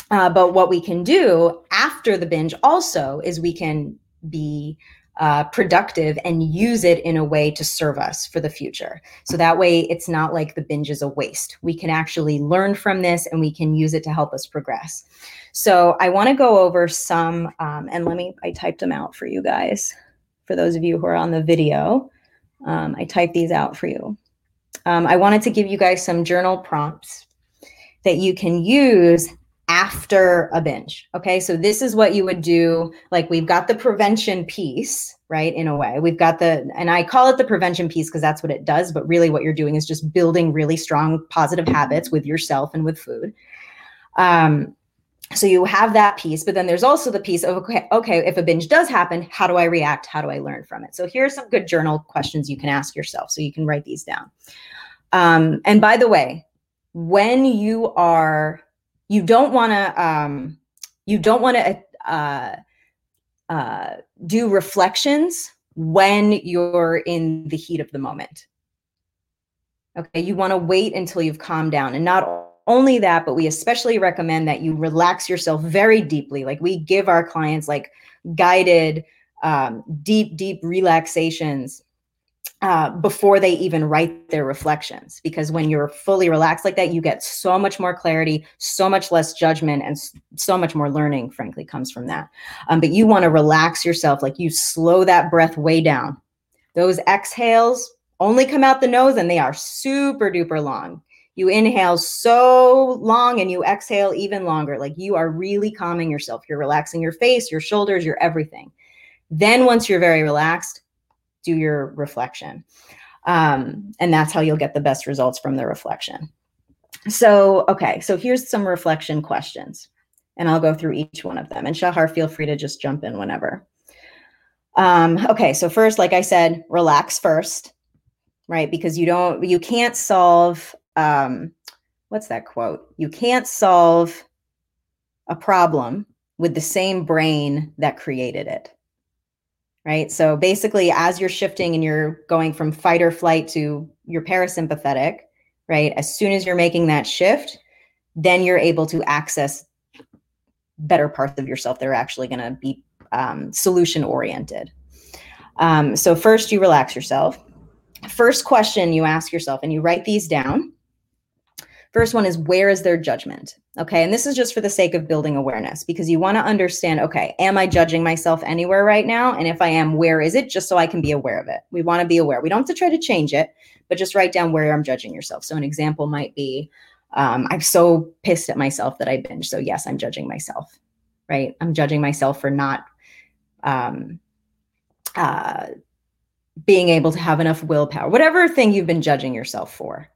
Uh, but what we can do after the binge also is we can be uh, productive and use it in a way to serve us for the future. So that way, it's not like the binge is a waste. We can actually learn from this and we can use it to help us progress. So I want to go over some, um, and let me, I typed them out for you guys. For those of you who are on the video, um, I typed these out for you. Um, I wanted to give you guys some journal prompts that you can use after a binge. Okay. So this is what you would do. Like we've got the prevention piece, right? In a way, we've got the, and I call it the prevention piece because that's what it does. But really, what you're doing is just building really strong positive habits with yourself and with food. Um, so you have that piece, but then there's also the piece of okay, okay, if a binge does happen, how do I react? How do I learn from it? So here's some good journal questions you can ask yourself. So you can write these down. Um, and by the way, when you are you don't want to um, you don't want to uh, uh, do reflections when you're in the heat of the moment Okay, you want to wait until you've calmed down. And not only that, but we especially recommend that you relax yourself very deeply. Like we give our clients like guided, um, deep, deep relaxations uh, before they even write their reflections. Because when you're fully relaxed like that, you get so much more clarity, so much less judgment, and so much more learning, frankly, comes from that. Um, but you want to relax yourself, like you slow that breath way down. Those exhales only come out the nose and they are super duper long. You inhale so long and you exhale even longer. Like you are really calming yourself. You're relaxing your face, your shoulders, your everything. Then, once you're very relaxed, do your reflection. Um, and that's how you'll get the best results from the reflection. So, okay, so here's some reflection questions, and I'll go through each one of them. And Shahar, feel free to just jump in whenever. Um, okay, so first, like I said, relax first, right? Because you don't, you can't solve um, what's that quote? You can't solve a problem with the same brain that created it. Right. So basically, as you're shifting and you're going from fight or flight to your parasympathetic, right? As soon as you're making that shift, then you're able to access better parts of yourself that are actually going to be um, solution oriented. Um, so, first, you relax yourself. First question you ask yourself, and you write these down First one is where is their judgment? Okay. And this is just for the sake of building awareness because you want to understand okay, am I judging myself anywhere right now? And if I am, where is it? Just so I can be aware of it. We want to be aware. We don't have to try to change it, but just write down where I'm judging yourself. So an example might be um, I'm so pissed at myself that I binge. So, yes, I'm judging myself, right? I'm judging myself for not um, uh, being able to have enough willpower, whatever thing you've been judging yourself for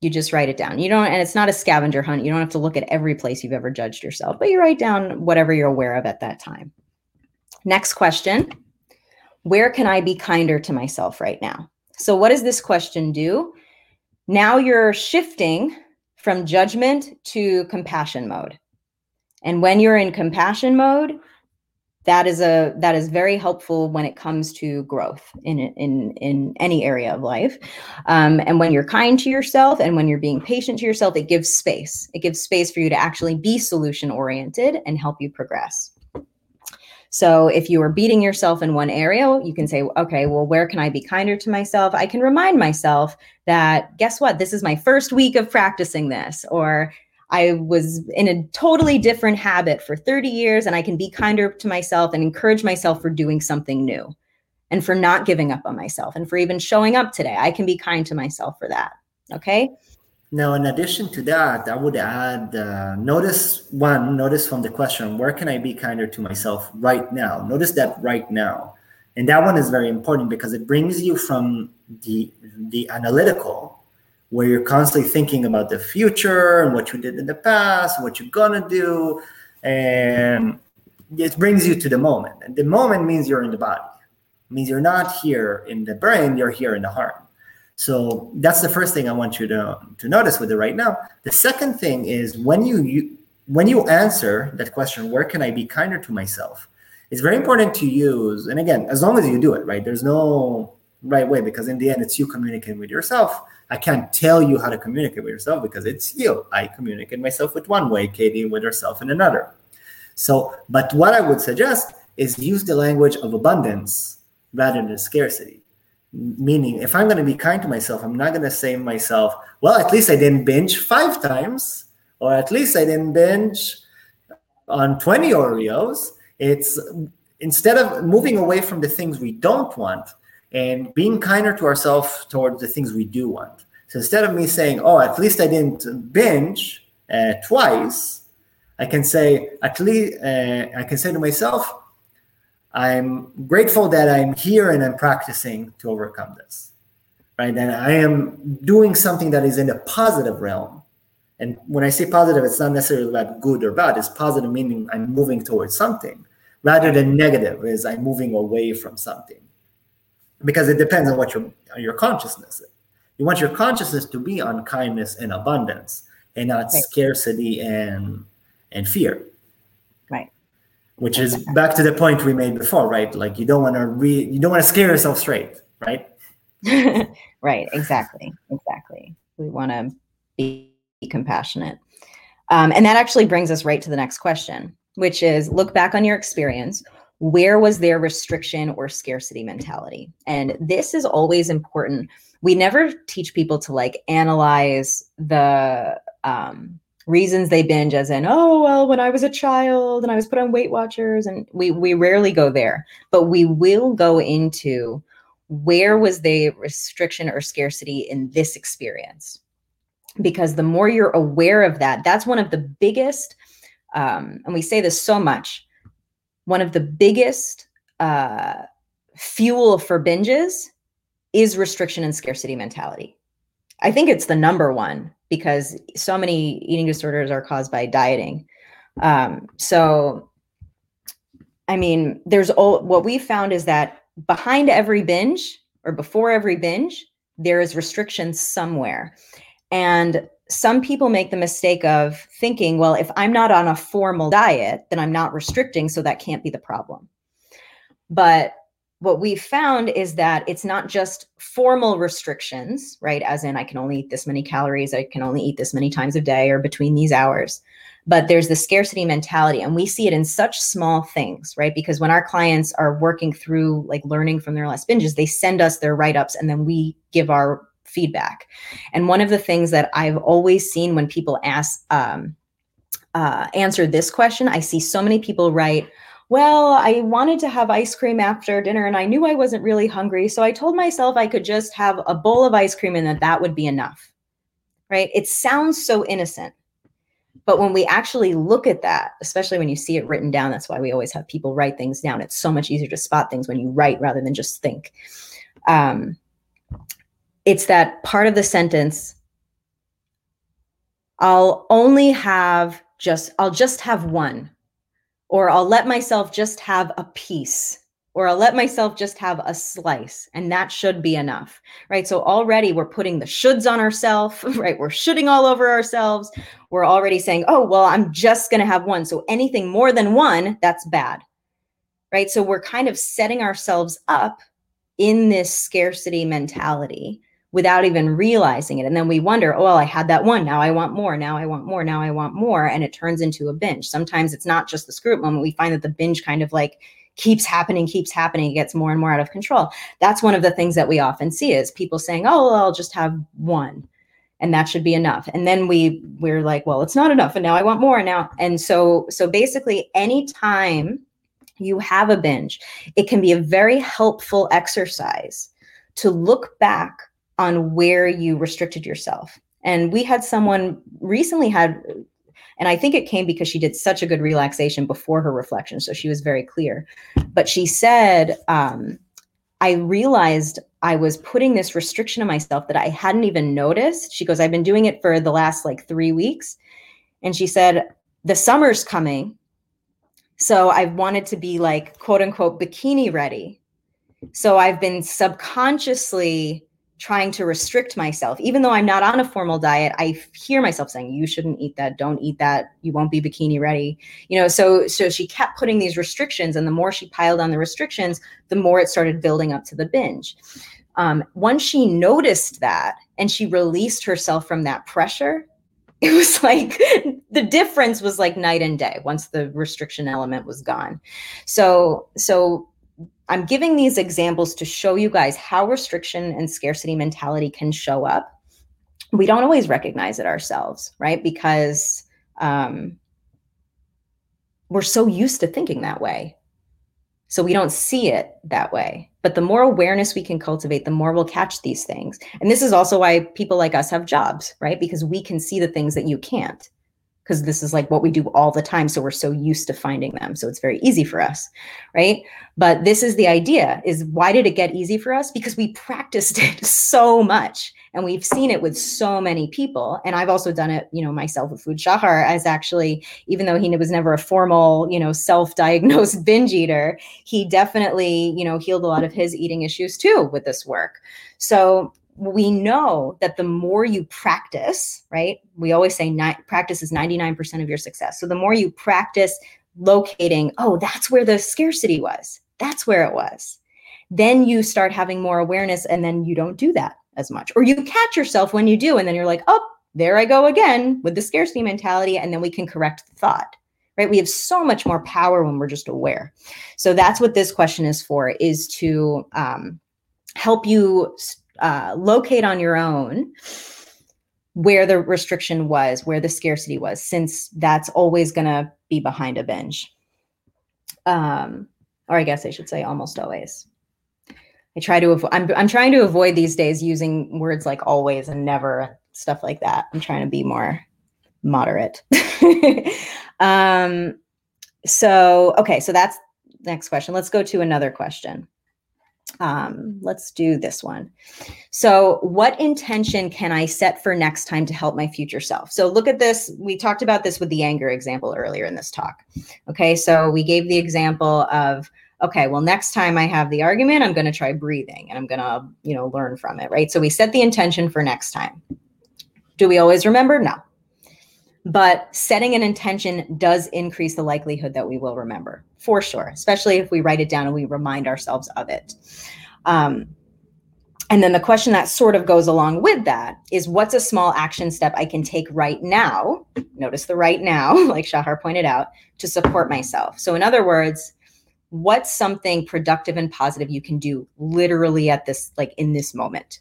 you just write it down. You don't, and it's not a scavenger hunt. You don't have to look at every place you've ever judged yourself, but you write down whatever you're aware of at that time. Next question Where can I be kinder to myself right now? So, what does this question do? Now you're shifting from judgment to compassion mode. And when you're in compassion mode, that is a that is very helpful when it comes to growth in in in any area of life. Um, and when you're kind to yourself and when you're being patient to yourself it gives space. It gives space for you to actually be solution oriented and help you progress. So if you are beating yourself in one area you can say okay well where can i be kinder to myself? I can remind myself that guess what? This is my first week of practicing this or I was in a totally different habit for 30 years, and I can be kinder to myself and encourage myself for doing something new and for not giving up on myself and for even showing up today. I can be kind to myself for that. Okay. Now, in addition to that, I would add uh, notice one, notice from the question, where can I be kinder to myself right now? Notice that right now. And that one is very important because it brings you from the, the analytical where you're constantly thinking about the future and what you did in the past, what you're gonna do, and it brings you to the moment. And the moment means you're in the body. It means you're not here in the brain, you're here in the heart. So that's the first thing I want you to, to notice with it right now. The second thing is when you, you when you answer that question, where can I be kinder to myself? It's very important to use, and again, as long as you do it, right? There's no right way because in the end, it's you communicating with yourself I can't tell you how to communicate with yourself because it's you. I communicate myself with one way, Katie with herself in another. So, but what I would suggest is use the language of abundance rather than scarcity. Meaning, if I'm going to be kind to myself, I'm not going to say to myself, well, at least I didn't binge five times, or at least I didn't binge on 20 Oreos. It's instead of moving away from the things we don't want, and being kinder to ourselves towards the things we do want. So instead of me saying, "Oh, at least I didn't binge uh, twice," I can say, "At least uh, I can say to myself, I'm grateful that I'm here and I'm practicing to overcome this, right? And I am doing something that is in a positive realm. And when I say positive, it's not necessarily about good or bad. It's positive meaning I'm moving towards something, rather than negative is I'm moving away from something." Because it depends on what your your consciousness is. You want your consciousness to be on kindness and abundance, and not right. scarcity and and fear. Right. Which is back to the point we made before, right? Like you don't want to re you don't want to scare yourself straight, right? right exactly exactly we want to be compassionate um, and that actually brings us right to the next question which is look back on your experience where was their restriction or scarcity mentality? And this is always important. We never teach people to like analyze the um, reasons they binge as in oh well when i was a child and i was put on weight watchers and we we rarely go there. But we will go into where was the restriction or scarcity in this experience? Because the more you're aware of that that's one of the biggest um, and we say this so much one of the biggest uh, fuel for binges is restriction and scarcity mentality i think it's the number one because so many eating disorders are caused by dieting um, so i mean there's all what we found is that behind every binge or before every binge, there is restriction somewhere. And some people make the mistake of thinking, well, if I'm not on a formal diet, then I'm not restricting, so that can't be the problem. But what we've found is that it's not just formal restrictions, right? As in, I can only eat this many calories, I can only eat this many times a day or between these hours but there's the scarcity mentality and we see it in such small things right because when our clients are working through like learning from their last binges they send us their write-ups and then we give our feedback and one of the things that i've always seen when people ask um, uh, answer this question i see so many people write well, I wanted to have ice cream after dinner and I knew I wasn't really hungry. So I told myself I could just have a bowl of ice cream and that that would be enough. Right? It sounds so innocent. But when we actually look at that, especially when you see it written down, that's why we always have people write things down. It's so much easier to spot things when you write rather than just think. Um, it's that part of the sentence I'll only have just, I'll just have one, or I'll let myself just have a piece or I'll let myself just have a slice and that should be enough, right? So already we're putting the shoulds on ourselves, right? We're shooting all over ourselves. We're already saying, oh, well, I'm just going to have one. So anything more than one, that's bad, right? So we're kind of setting ourselves up in this scarcity mentality without even realizing it. And then we wonder, oh, well, I had that one. Now I want more. Now I want more. Now I want more. And it turns into a binge. Sometimes it's not just the screw up moment. We find that the binge kind of like, keeps happening, keeps happening, it gets more and more out of control. That's one of the things that we often see is people saying, "Oh, well, I'll just have one." And that should be enough. And then we we're like, well, it's not enough. And now I want more now. And so so basically anytime you have a binge, it can be a very helpful exercise to look back on where you restricted yourself. And we had someone recently had and I think it came because she did such a good relaxation before her reflection. So she was very clear. But she said, um, I realized I was putting this restriction on myself that I hadn't even noticed. She goes, I've been doing it for the last like three weeks. And she said, the summer's coming. So I wanted to be like, quote unquote, bikini ready. So I've been subconsciously trying to restrict myself. Even though i'm not on a formal diet i hear myself saying you shouldn't eat that. Don't eat that. You won't be bikini ready. You know so so she kept putting these restrictions and the more she piled on the restrictions the more it started building up to the binge. Um, once she noticed that and she released herself from that pressure it was like the difference was like night and day once the restriction element was gone. So so I'm giving these examples to show you guys how restriction and scarcity mentality can show up. We don't always recognize it ourselves, right? Because um, we're so used to thinking that way. So we don't see it that way. But the more awareness we can cultivate, the more we'll catch these things. And this is also why people like us have jobs, right? Because we can see the things that you can't because this is like what we do all the time so we're so used to finding them so it's very easy for us right? But this is the idea is why did it get easy for us? Because we practiced it so much and we've seen it with so many people and i've also done it you know myself with food shahar as actually even though he was never a formal you know self-diagnosed binge eater he definitely you know healed a lot of his eating issues too with this work. So we know that the more you practice, right? We always say ni- practice is 99% of your success. So the more you practice locating, oh, that's where the scarcity was. That's where it was. Then you start having more awareness and then you don't do that as much. Or you catch yourself when you do, and then you're like, oh, there I go again with the scarcity mentality. And then we can correct the thought, right? We have so much more power when we're just aware. So that's what this question is for, is to um, help you uh, locate on your own where the restriction was, where the scarcity was, since that's always going to be behind a binge. Um, or I guess I should say almost always. I try to I'm, I'm trying to avoid these days using words like always and never, stuff like that. I'm trying to be more moderate. um, so, okay, so that's next question. Let's go to another question. Um, let's do this one. So, what intention can I set for next time to help my future self? So, look at this. We talked about this with the anger example earlier in this talk. Okay, so we gave the example of okay, well, next time I have the argument, I'm going to try breathing and I'm going to, you know, learn from it, right? So we set the intention for next time. Do we always remember? No. But setting an intention does increase the likelihood that we will remember for sure, especially if we write it down and we remind ourselves of it. Um, and then the question that sort of goes along with that is what's a small action step I can take right now? Notice the right now, like Shahar pointed out, to support myself. So, in other words, what's something productive and positive you can do literally at this like in this moment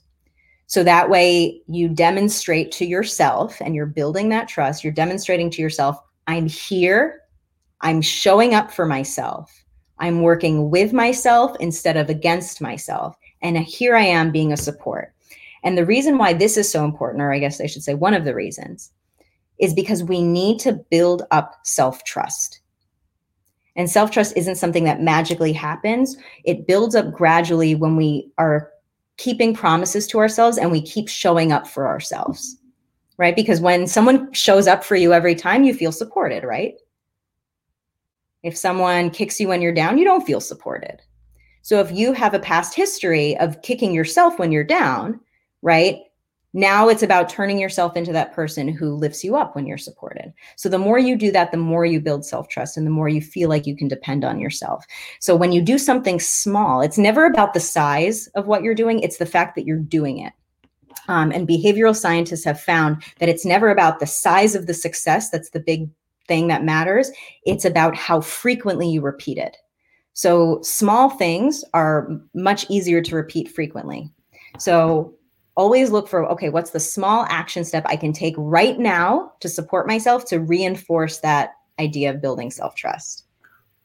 so that way you demonstrate to yourself and you're building that trust you're demonstrating to yourself i'm here. I'm showing up for myself. I'm working with myself instead of against myself. And here i am being a support. And the reason why this is so important or i guess i should say one of the reasons is because we need to build up self trust and self trust isn't something that magically happens. It builds up gradually when we are keeping promises to ourselves and we keep showing up for ourselves, right? Because when someone shows up for you every time, you feel supported, right? If someone kicks you when you're down, you don't feel supported. So if you have a past history of kicking yourself when you're down, right? Now it's about turning yourself into that person who lifts you up when you're supported. So the more you do that, the more you build self trust and the more you feel like you can depend on yourself. So when you do something small, it's never about the size of what you're doing, it's the fact that you're doing it. Um, and behavioral scientists have found that it's never about the size of the success that's the big thing that matters. It's about how frequently you repeat it. So small things are much easier to repeat frequently. So always look for okay what's the small action step i can take right now to support myself to reinforce that idea of building self-trust?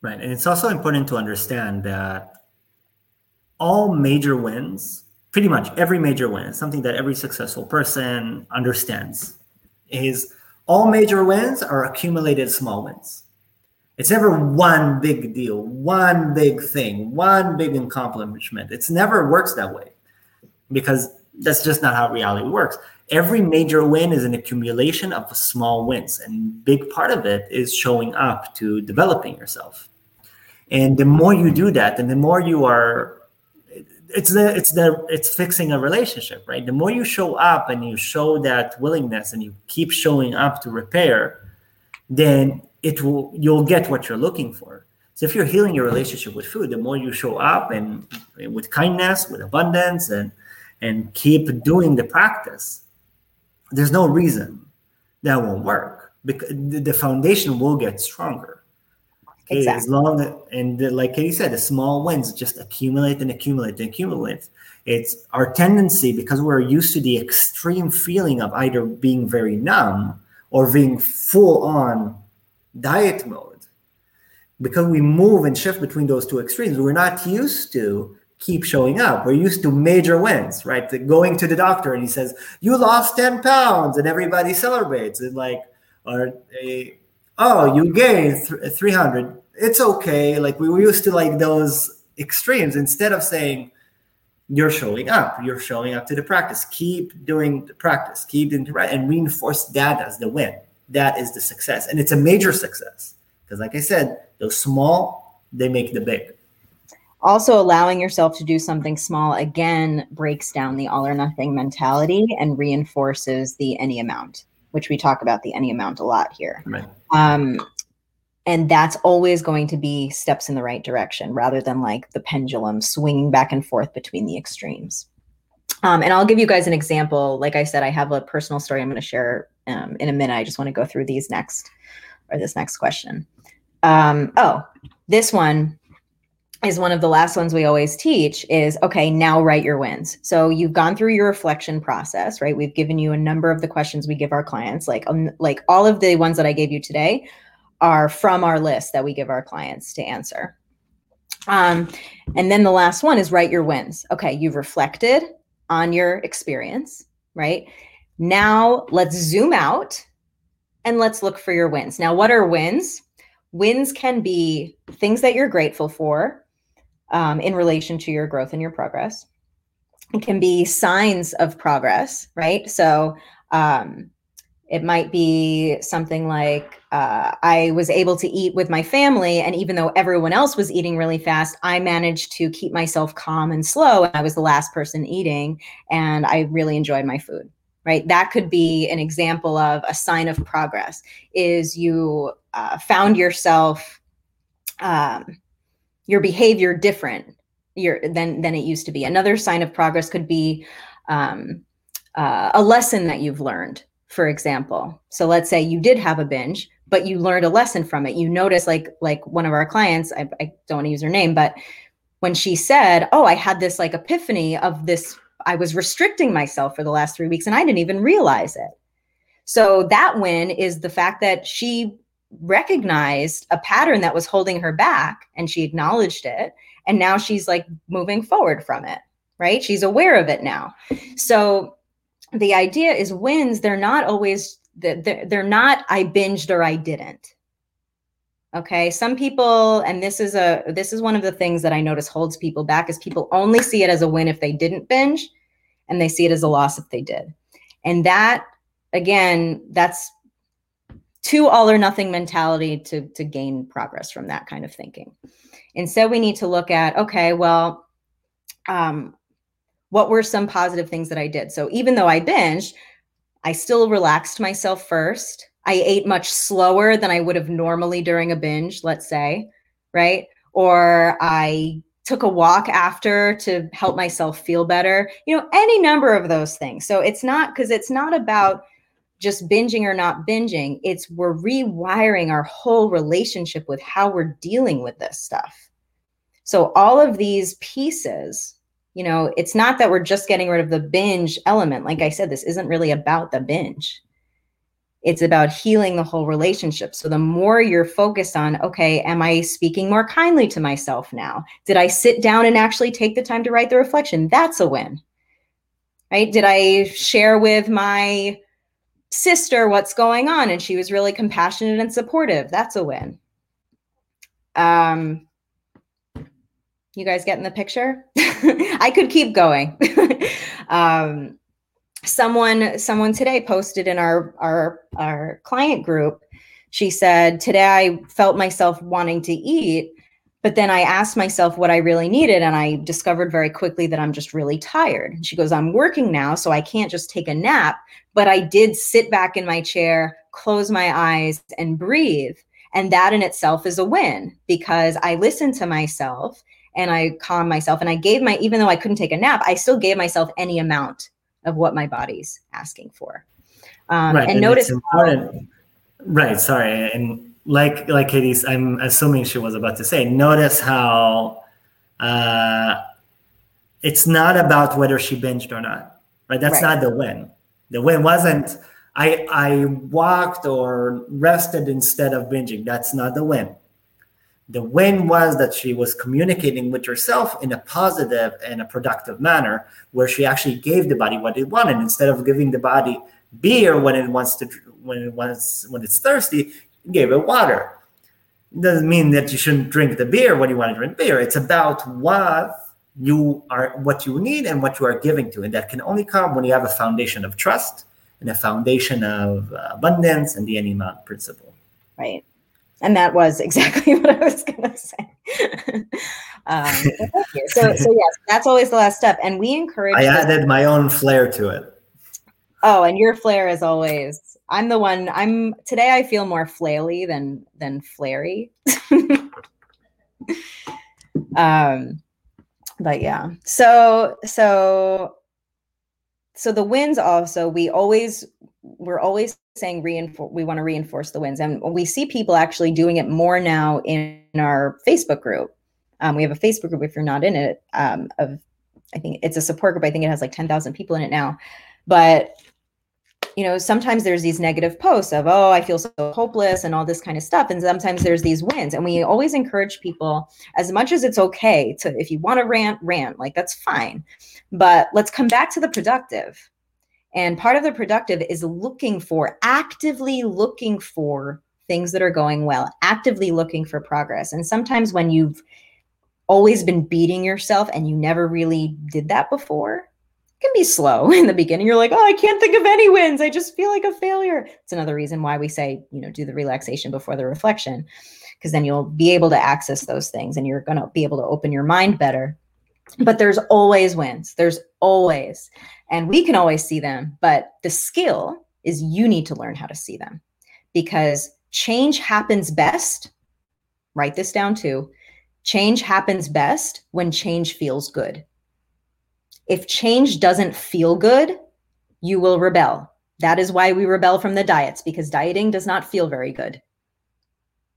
Right and it's also important to understand that all major wins pretty much every major win is something that every successful person understands is all major wins are accumulated small wins. It's never one big deal one big thing one big accomplishment. It's never works that way because that's just not how reality works. Every major win is an accumulation of small wins, and big part of it is showing up to developing yourself. And the more you do that, and the more you are, it's the it's the it's fixing a relationship, right? The more you show up and you show that willingness, and you keep showing up to repair, then it will you'll get what you're looking for. So if you're healing your relationship with food, the more you show up and, and with kindness, with abundance, and and keep doing the practice, there's no reason that won't work because the foundation will get stronger. Okay, exactly. as long as, and like Katie said, the small wins just accumulate and accumulate and accumulate. It's our tendency because we're used to the extreme feeling of either being very numb or being full on diet mode. Because we move and shift between those two extremes, we're not used to keep showing up. We're used to major wins, right? The going to the doctor and he says, You lost 10 pounds, and everybody celebrates. And like, or a, oh, you gained th- 300. It's okay. Like, we were used to like those extremes instead of saying, you're showing up. You're showing up to the practice. Keep doing the practice. Keep doing the right and reinforce that as the win. That is the success, and it's a major success because, like I said, those small they make the big also allowing yourself to do something small again breaks down the all or nothing mentality and reinforces the any amount which we talk about the any amount a lot here right. um, and that's always going to be steps in the right direction rather than like the pendulum swinging back and forth between the extremes Um, and I'll give you guys an example. Like I said, I have a personal story I'm going to share um, in a minute. I just want to go through these next or this next question. Um, oh, this one is one of the last ones we always teach is okay now write your wins. So you've gone through your reflection process right? We've given you a number of the questions we give our clients like um, like all of the ones that i gave you today are from our list that we give our clients to answer. Um, and then the last one is write your wins. Okay you've reflected on your experience right? Now let's zoom out and let's look for your wins. Now what are wins? Wins can be things that you're grateful for um, in relation to your growth and your progress. It can be signs of progress, right? So um, it might be something like uh, I was able to eat with my family, and even though everyone else was eating really fast, I managed to keep myself calm and slow. And I was the last person eating, and I really enjoyed my food. Right, that could be an example of a sign of progress. Is you uh, found yourself um, your behavior different your, than than it used to be. Another sign of progress could be um, uh, a lesson that you've learned, for example. So let's say you did have a binge, but you learned a lesson from it. You notice, like like one of our clients, I, I don't want to use her name, but when she said, "Oh, I had this like epiphany of this," I was restricting myself for the last three weeks, and I didn't even realize it. So that win is the fact that she recognized a pattern that was holding her back and she acknowledged it and now she's like moving forward from it right? She's aware of it now. So the idea is wins they're not always they're, not i binged or i didn't. Okay? Some people and this is a this is one of the things that i notice holds people back is people only see it as a win if they didn't binge and they see it as a loss if they did. And that again that's too all or nothing mentality to, to gain progress from that kind of thinking. Instead, we need to look at okay, well, um, what were some positive things that I did? So even though I binged, I still relaxed myself first. I ate much slower than I would have normally during a binge, let's say, right? Or I took a walk after to help myself feel better. You know, any number of those things. So it's not because it's not about just binging or not binging. It's we're rewiring our whole relationship with how we're dealing with this stuff. So, all of these pieces, you know, it's not that we're just getting rid of the binge element. Like I said, this isn't really about the binge. It's about healing the whole relationship. So, the more you're focused on, okay, am I speaking more kindly to myself now? Did I sit down and actually take the time to write the reflection? That's a win. Right? Did I share with my sister what's going on? And she was really compassionate and supportive. That's a win. Um you guys getting the picture? I could keep going. Um someone someone today posted in our our our client group. She said today i felt myself wanting to eat but then I asked myself what I really needed, and I discovered very quickly that I'm just really tired. And she goes, I'm working now, so I can't just take a nap, but I did sit back in my chair, close my eyes, and breathe. And that in itself is a win because I listened to myself and I calmed myself. And I gave my, even though I couldn't take a nap, I still gave myself any amount of what my body's asking for. Um, right, and, and notice important. right. Sorry. And like like Katie's, I'm assuming she was about to say. Notice how uh, it's not about whether she binged or not, right? That's right. not the win. The win wasn't I I walked or rested instead of binging. That's not the win. The win was that she was communicating with herself in a positive and a productive manner, where she actually gave the body what it wanted instead of giving the body beer when it wants to when it wants when it's thirsty gave it water. It doesn't mean that you shouldn't drink the beer when you want to drink beer. It's about what you are, what you need, and what you are giving to, and that can only come when you have a foundation of trust and a foundation of uh, abundance and the any amount principle. Right, and that was exactly what I was going to say. um, so, so yes, that's always the last step, and we encourage. I added my own flair to it. Oh, and your flair is always I'm the one. I'm today. I feel more flaily than than flary. um, but yeah. So so so the wins also we always we're always saying reinforce we want to reinforce the wins and we see people actually doing it more now in, our facebook group um, we have a facebook group if you're not in it um, of i think it's a support group i think it has like 10000 people in it now but you know, sometimes there's these negative posts of, oh, I feel so hopeless and all this kind of stuff. And sometimes there's these wins. And we always encourage people, as much as it's okay to, if you want to rant, rant, like that's fine. But let's come back to the productive. And part of the productive is looking for, actively looking for things that are going well, actively looking for progress. And sometimes when you've always been beating yourself and you never really did that before, can be slow in the beginning. You're like, oh, I can't think of any wins. I just feel like a failure. It's another reason why we say, you know, do the relaxation before the reflection, because then you'll be able to access those things and you're going to be able to open your mind better. But there's always wins. There's always, and we can always see them. But the skill is you need to learn how to see them because change happens best. Write this down too. Change happens best when change feels good. If change doesn't feel good, you will rebel. That is why we rebel from the diets because dieting does not feel very good.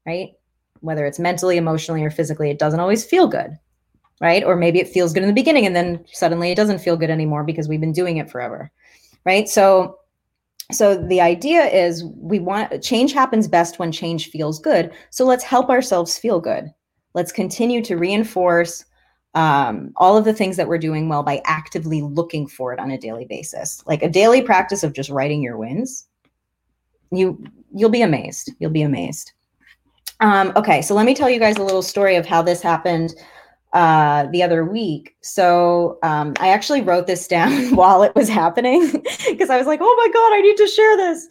Right? Whether it's mentally, emotionally, or physically, it doesn't always feel good. Right? Or maybe it feels good in the beginning and then suddenly it doesn't feel good anymore because we've been doing it forever. Right? So so the idea is we want change happens best when change feels good. So let's help ourselves feel good. Let's continue to reinforce um, all of the things that we're doing well by actively looking for it on a daily basis. Like a daily practice of just writing your wins you you'll be amazed. You'll be amazed. Um, okay so let me tell you guys a little story of how this happened uh, the other week. So um, i actually wrote this down while it was happening because i was like oh my god i need to share this.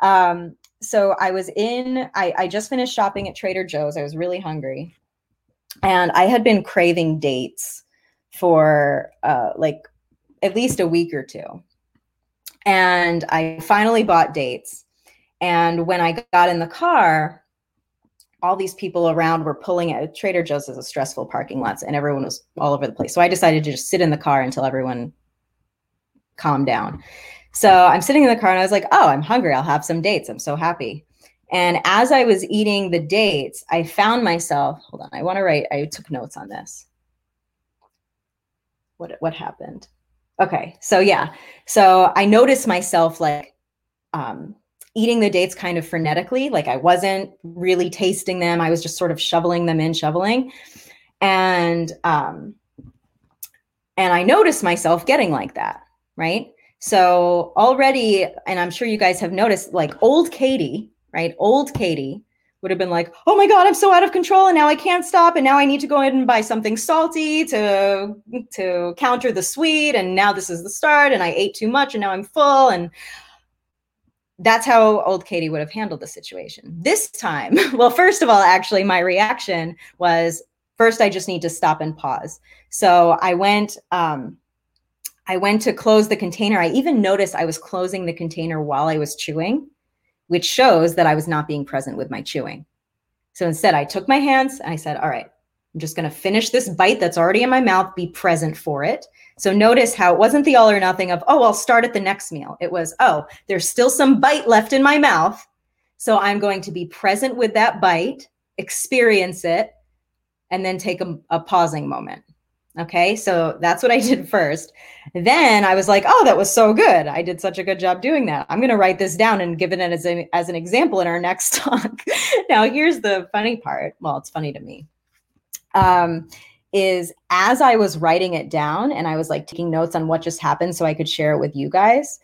Um, so i was in I, I just finished shopping at trader joe's. I was really hungry and I had been craving dates for uh, like at least a week or two. And I finally bought dates. And when I got in the car, all these people around were pulling at Trader Joe's is a stressful parking lot, and everyone was all over the place. So I decided to just sit in the car until everyone calmed down. So I'm sitting in the car and I was like, oh, I'm hungry. I'll have some dates. I'm so happy. And as I was eating the dates, I found myself, hold on, I want to write, I took notes on this. What what happened? Okay. So yeah. So I noticed myself like um eating the dates kind of frenetically, like I wasn't really tasting them. I was just sort of shoveling them in, shoveling. And um and I noticed myself getting like that, right? So already, and I'm sure you guys have noticed, like old Katie, right? Old Katie would have been like, oh my God, I'm so out of control and now I can't stop. And now I need to go in and buy something salty to, to counter the sweet. And now this is the start. And I ate too much and now I'm full. And that's how old Katie would have handled the situation. This time, well, first of all, actually, my reaction was first, I just need to stop and pause. So I went, um, I went to close the container. I even noticed I was closing the container while I was chewing which shows that I was not being present with my chewing. So instead, I took my hands and I said, All right, I'm just going to finish this bite that's already in my mouth, be present for it. So notice how it wasn't the all or nothing of, Oh, I'll start at the next meal. It was, Oh, there's still some bite left in my mouth. So I'm going to be present with that bite, experience it, and then take a, a pausing moment. Okay, so that's what I did first. Then I was like, oh, that was so good. I did such a good job doing that. I'm going to write this down and give it as, a, as an example in our next talk. now, here's the funny part. Well, it's funny to me. Um, is as I was writing it down and I was like taking notes on what just happened so I could share it with you guys,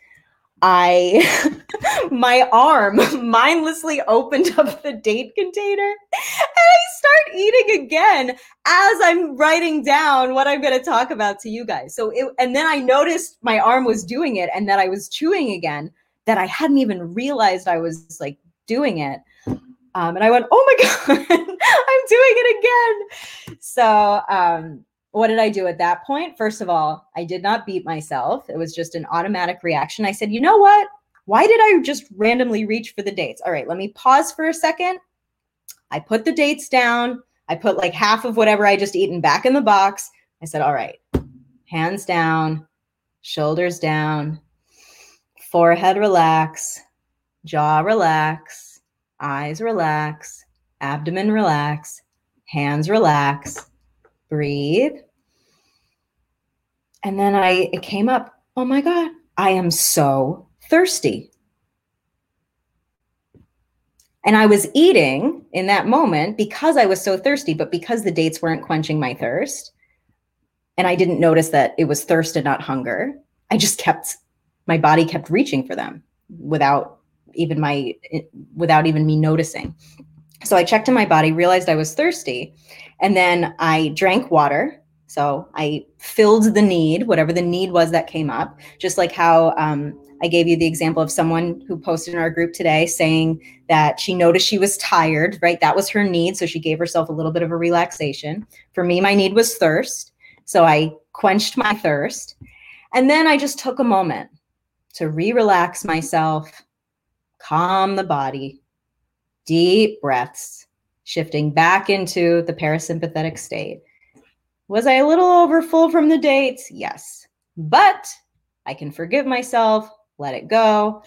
I my arm mindlessly opened up the date container and I start eating again as I'm writing down what I'm going to talk about to you guys. So it, and then I noticed my arm was doing it and that I was chewing again that I hadn't even realized I was like doing it. Um, and I went, "Oh my god, I'm doing it again!" So um, what did I do at that point? First of all, I did not beat myself. It was just an automatic reaction. I said, you know what? Why did I just randomly reach for the dates? All right, let me pause for a second. I put the dates down. I put like half of whatever I just eaten back in the box. I said, all right, hands down, shoulders down, forehead relax, jaw relax, eyes relax, abdomen relax, hands relax, breathe. And then I it came up, oh my God, I am so thirsty. And I was eating in that moment because I was so thirsty, but because the dates weren't quenching my thirst, and I didn't notice that it was thirst and not hunger, I just kept my body kept reaching for them without even my without even me noticing. So I checked in my body, realized I was thirsty, and then I drank water. So I filled the need, whatever the need was that came up, just like how um, I gave you the example of someone who posted in our group today saying that she noticed she was tired, right? That was her need. So she gave herself a little bit of a relaxation. For me, my need was thirst. So I quenched my thirst. And then I just took a moment to re relax myself, calm the body, deep breaths, shifting back into the parasympathetic state. Was I a little overfull from the dates? Yes. But I can forgive myself, let it go,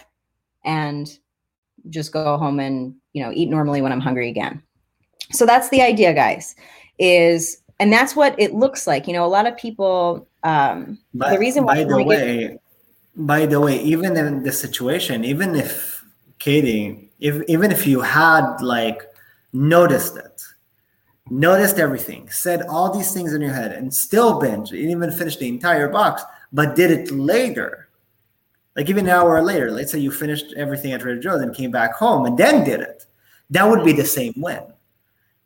and just go home and, you know, eat normally when I'm hungry again. So that's the idea, guys, is and that's what it looks like. You know, a lot of people um but, the reason why by the way, get, by the way, even in the situation, even if Katie, if even if you had like noticed it, noticed everything, said all these things in your head, and still binge, you didn't even finish the entire box, but did it later, like even an hour later, let's say you finished everything at Trader Joe's and came back home and then did it, that would be the same win.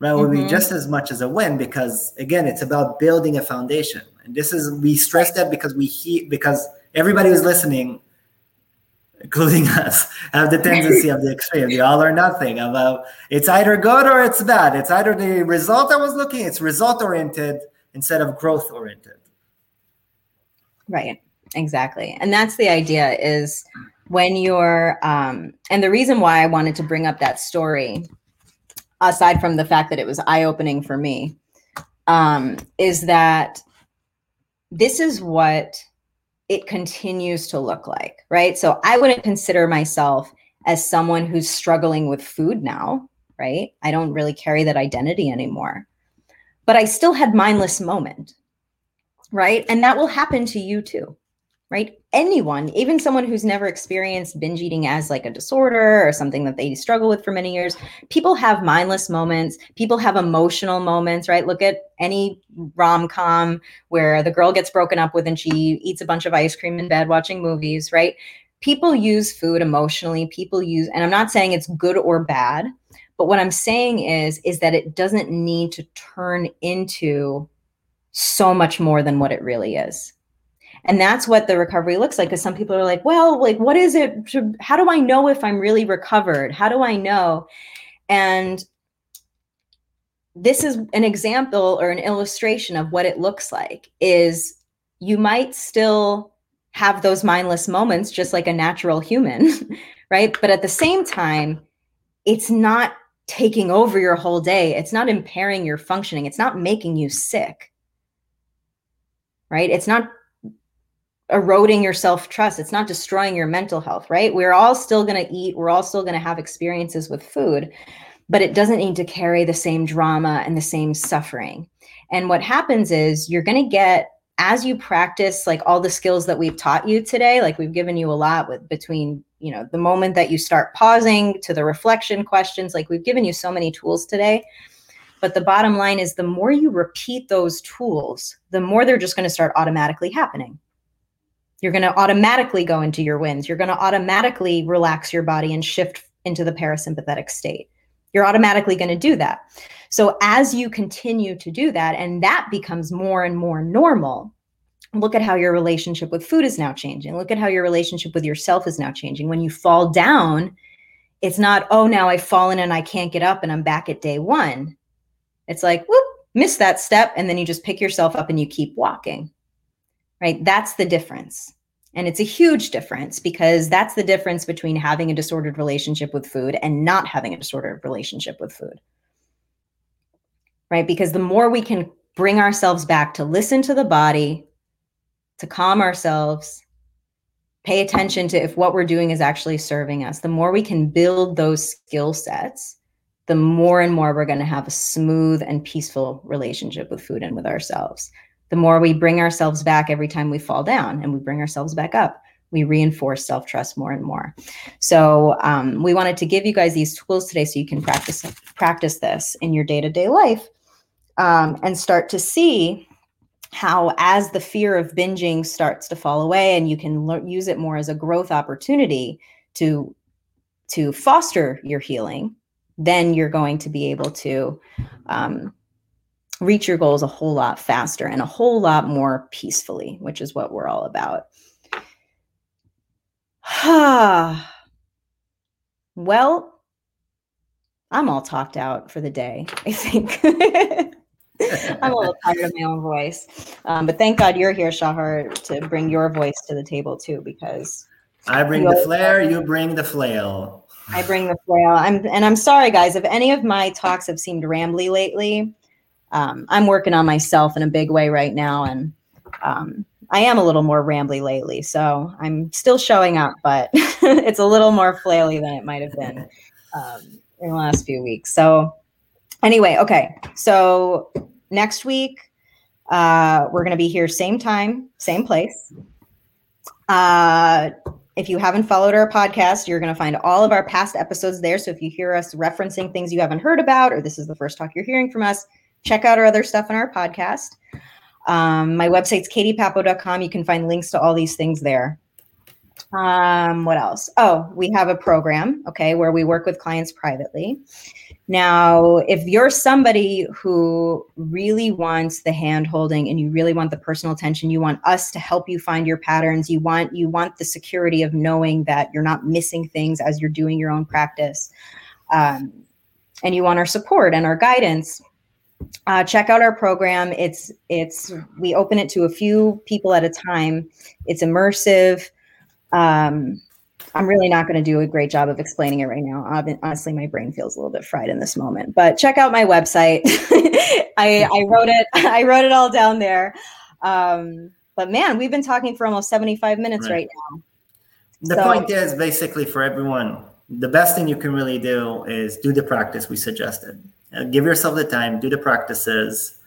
Right, would mm-hmm. be just as much as a win because again, it's about building a foundation, and this is we stress that because we hear because everybody who's listening, including us, have the tendency of the extreme, the all or nothing. About it's either good or it's bad. It's either the result I was looking, it's result oriented instead of growth oriented. Right. Exactly. And that's the idea is when you're um and the reason why I wanted to bring up that story aside from the fact that it was eye-opening for me um is that this is what it continues to look like, right? So I wouldn't consider myself as someone who's struggling with food now, right? I don't really carry that identity anymore. But I still had mindless moment, right? And that will happen to you too right? Anyone, even someone who's never experienced binge eating as like a disorder or something that they struggle with for many years, people have mindless moments. People have emotional moments, right? Look at any rom com where the girl gets broken up with and she eats a bunch of ice cream in bed watching movies, right? People use food emotionally. People use, and I'm not saying it's good or bad, but what I'm saying is, is that it doesn't need to turn into so much more than what it really is and that's what the recovery looks like because some people are like well like what is it how do i know if i'm really recovered? How do i know? And this is an example or an illustration of what it looks like is you might still have those mindless moments just like a natural human right? But at the same time it's not taking over your whole day. It's not impairing your functioning. It's not making you sick right? It's not eroding your self trust. It's not destroying your mental health, right? We're all still going to eat. We're all still going to have experiences with food, but it doesn't need to carry the same drama and the same suffering. And what happens is you're going to get as you practice like all the skills that we've taught you today, like we've given you a lot with between, you know, the moment that you start pausing to the reflection questions, like we've given you so many tools today. But the bottom line is the more you repeat those tools, the more they're just going to start automatically happening you're going to automatically go into your wins. You're going to automatically relax your body and shift into the parasympathetic state. You're automatically going to do that. So, as you continue to do that, and that becomes more and more normal, look at how your relationship with food is now changing. Look at how your relationship with yourself is now changing. When you fall down, it's not, oh, now I've fallen and I can't get up and I'm back at day one. It's like, whoop, miss that step. And then you just pick yourself up and you keep walking right? That's the difference. And it's a huge difference because that's the difference between having a disordered relationship with food and not having a disordered relationship with food. Right? Because the more we can bring ourselves back to listen to the body, to calm ourselves, pay attention to if what we're doing is actually serving us. The more we can build those skill sets, the more and more we're going to have a smooth and peaceful relationship with food and with ourselves. The more we bring ourselves back every time we fall down and we bring ourselves back up, we reinforce self trust more and more. So um, we wanted to give you guys these tools today so you can practice practice this in your day to day life um, and start to see how as the fear of binging starts to fall away and you can le- use it more as a growth opportunity to to foster your healing then you're going to be able to um, reach your goals a whole lot faster and a whole lot more peacefully which is what we're all about well i'm all talked out for the day i think I'm a little tired of my own voice. Um, but thank God you're here, Shahar, to bring your voice to the table too, because I bring the flair, you bring the flail. I bring the flail. I'm and I'm sorry, guys, if any of my talks have seemed rambly lately. Um, I'm working on myself in a big way right now, and um, I am a little more rambly lately. So I'm still showing up, but it's a little more flaily than it might have been um, in the last few weeks. So anyway, okay. So next week, uh, we're going to be here same time, same place. Uh, if you haven't followed our podcast, you're going to find all of our past episodes there. So if you hear us referencing things you haven't heard about, or this is the first talk you're hearing from us, check out our other stuff in our podcast. Um, my website's katiepapo.com. You can find links to all these things there. Um, what else? Oh, we have a program, okay, where we work with clients privately. Now, if you're somebody who really wants the hand holding and you really want the personal attention, you want us to help you find your patterns, you want you want the security of knowing that you're not missing things as you're doing your own practice. Um, and you want our support and our guidance, uh, check out our program. It's it's we open it to a few people at a time. It's immersive. Um, I'm really not going to do a great job of explaining it right now. Honestly, my brain feels a little bit fried in this moment. But check out my website. I, I wrote it. I wrote it all down there. Um, but man, we've been talking for almost 75 minutes right, right now. The so, point is basically for everyone, the best thing you can really do is do the practice we suggested. Uh, give yourself the time, do the practices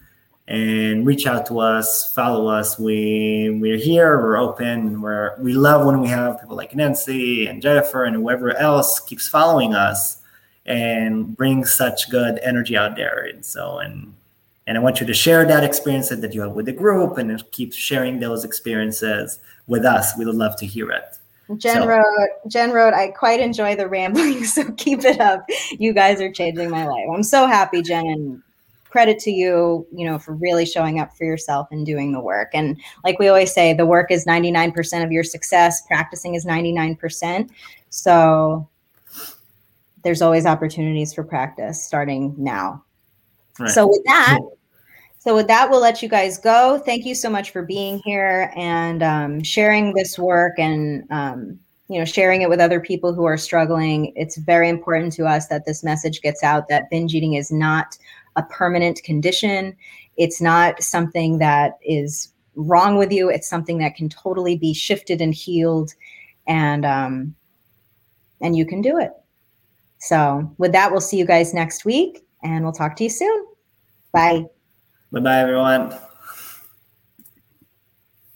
and reach out to us, follow us. We we're here, we're open, we're we love when we have people like Nancy and Jennifer and whoever else keeps following us and brings such good energy out there. And so and and I want you to share that experience that you have with the group and keep sharing those experiences with us. We would love to hear it. Jen so. wrote, Jen wrote, I quite enjoy the rambling, so keep it up. You guys are changing my life. I'm so happy, Jen, and credit to you, you know, for really showing up for yourself and doing the work. And like we always say, the work is 99% of your success, practicing is 99%. So there's always opportunities for practice starting now. Right. So with that, so with that, we'll let you guys go. Thank you so much for being here and um, sharing this work and um, you know sharing it with other people who are struggling. It's very important to us that this message gets out that binge eating is not a permanent condition. It's not something that is wrong with you. It's something that can totally be shifted and healed, and um, and you can do it. So with that, we'll see you guys next week, and we'll talk to you soon. Bye. Bye bye, everyone.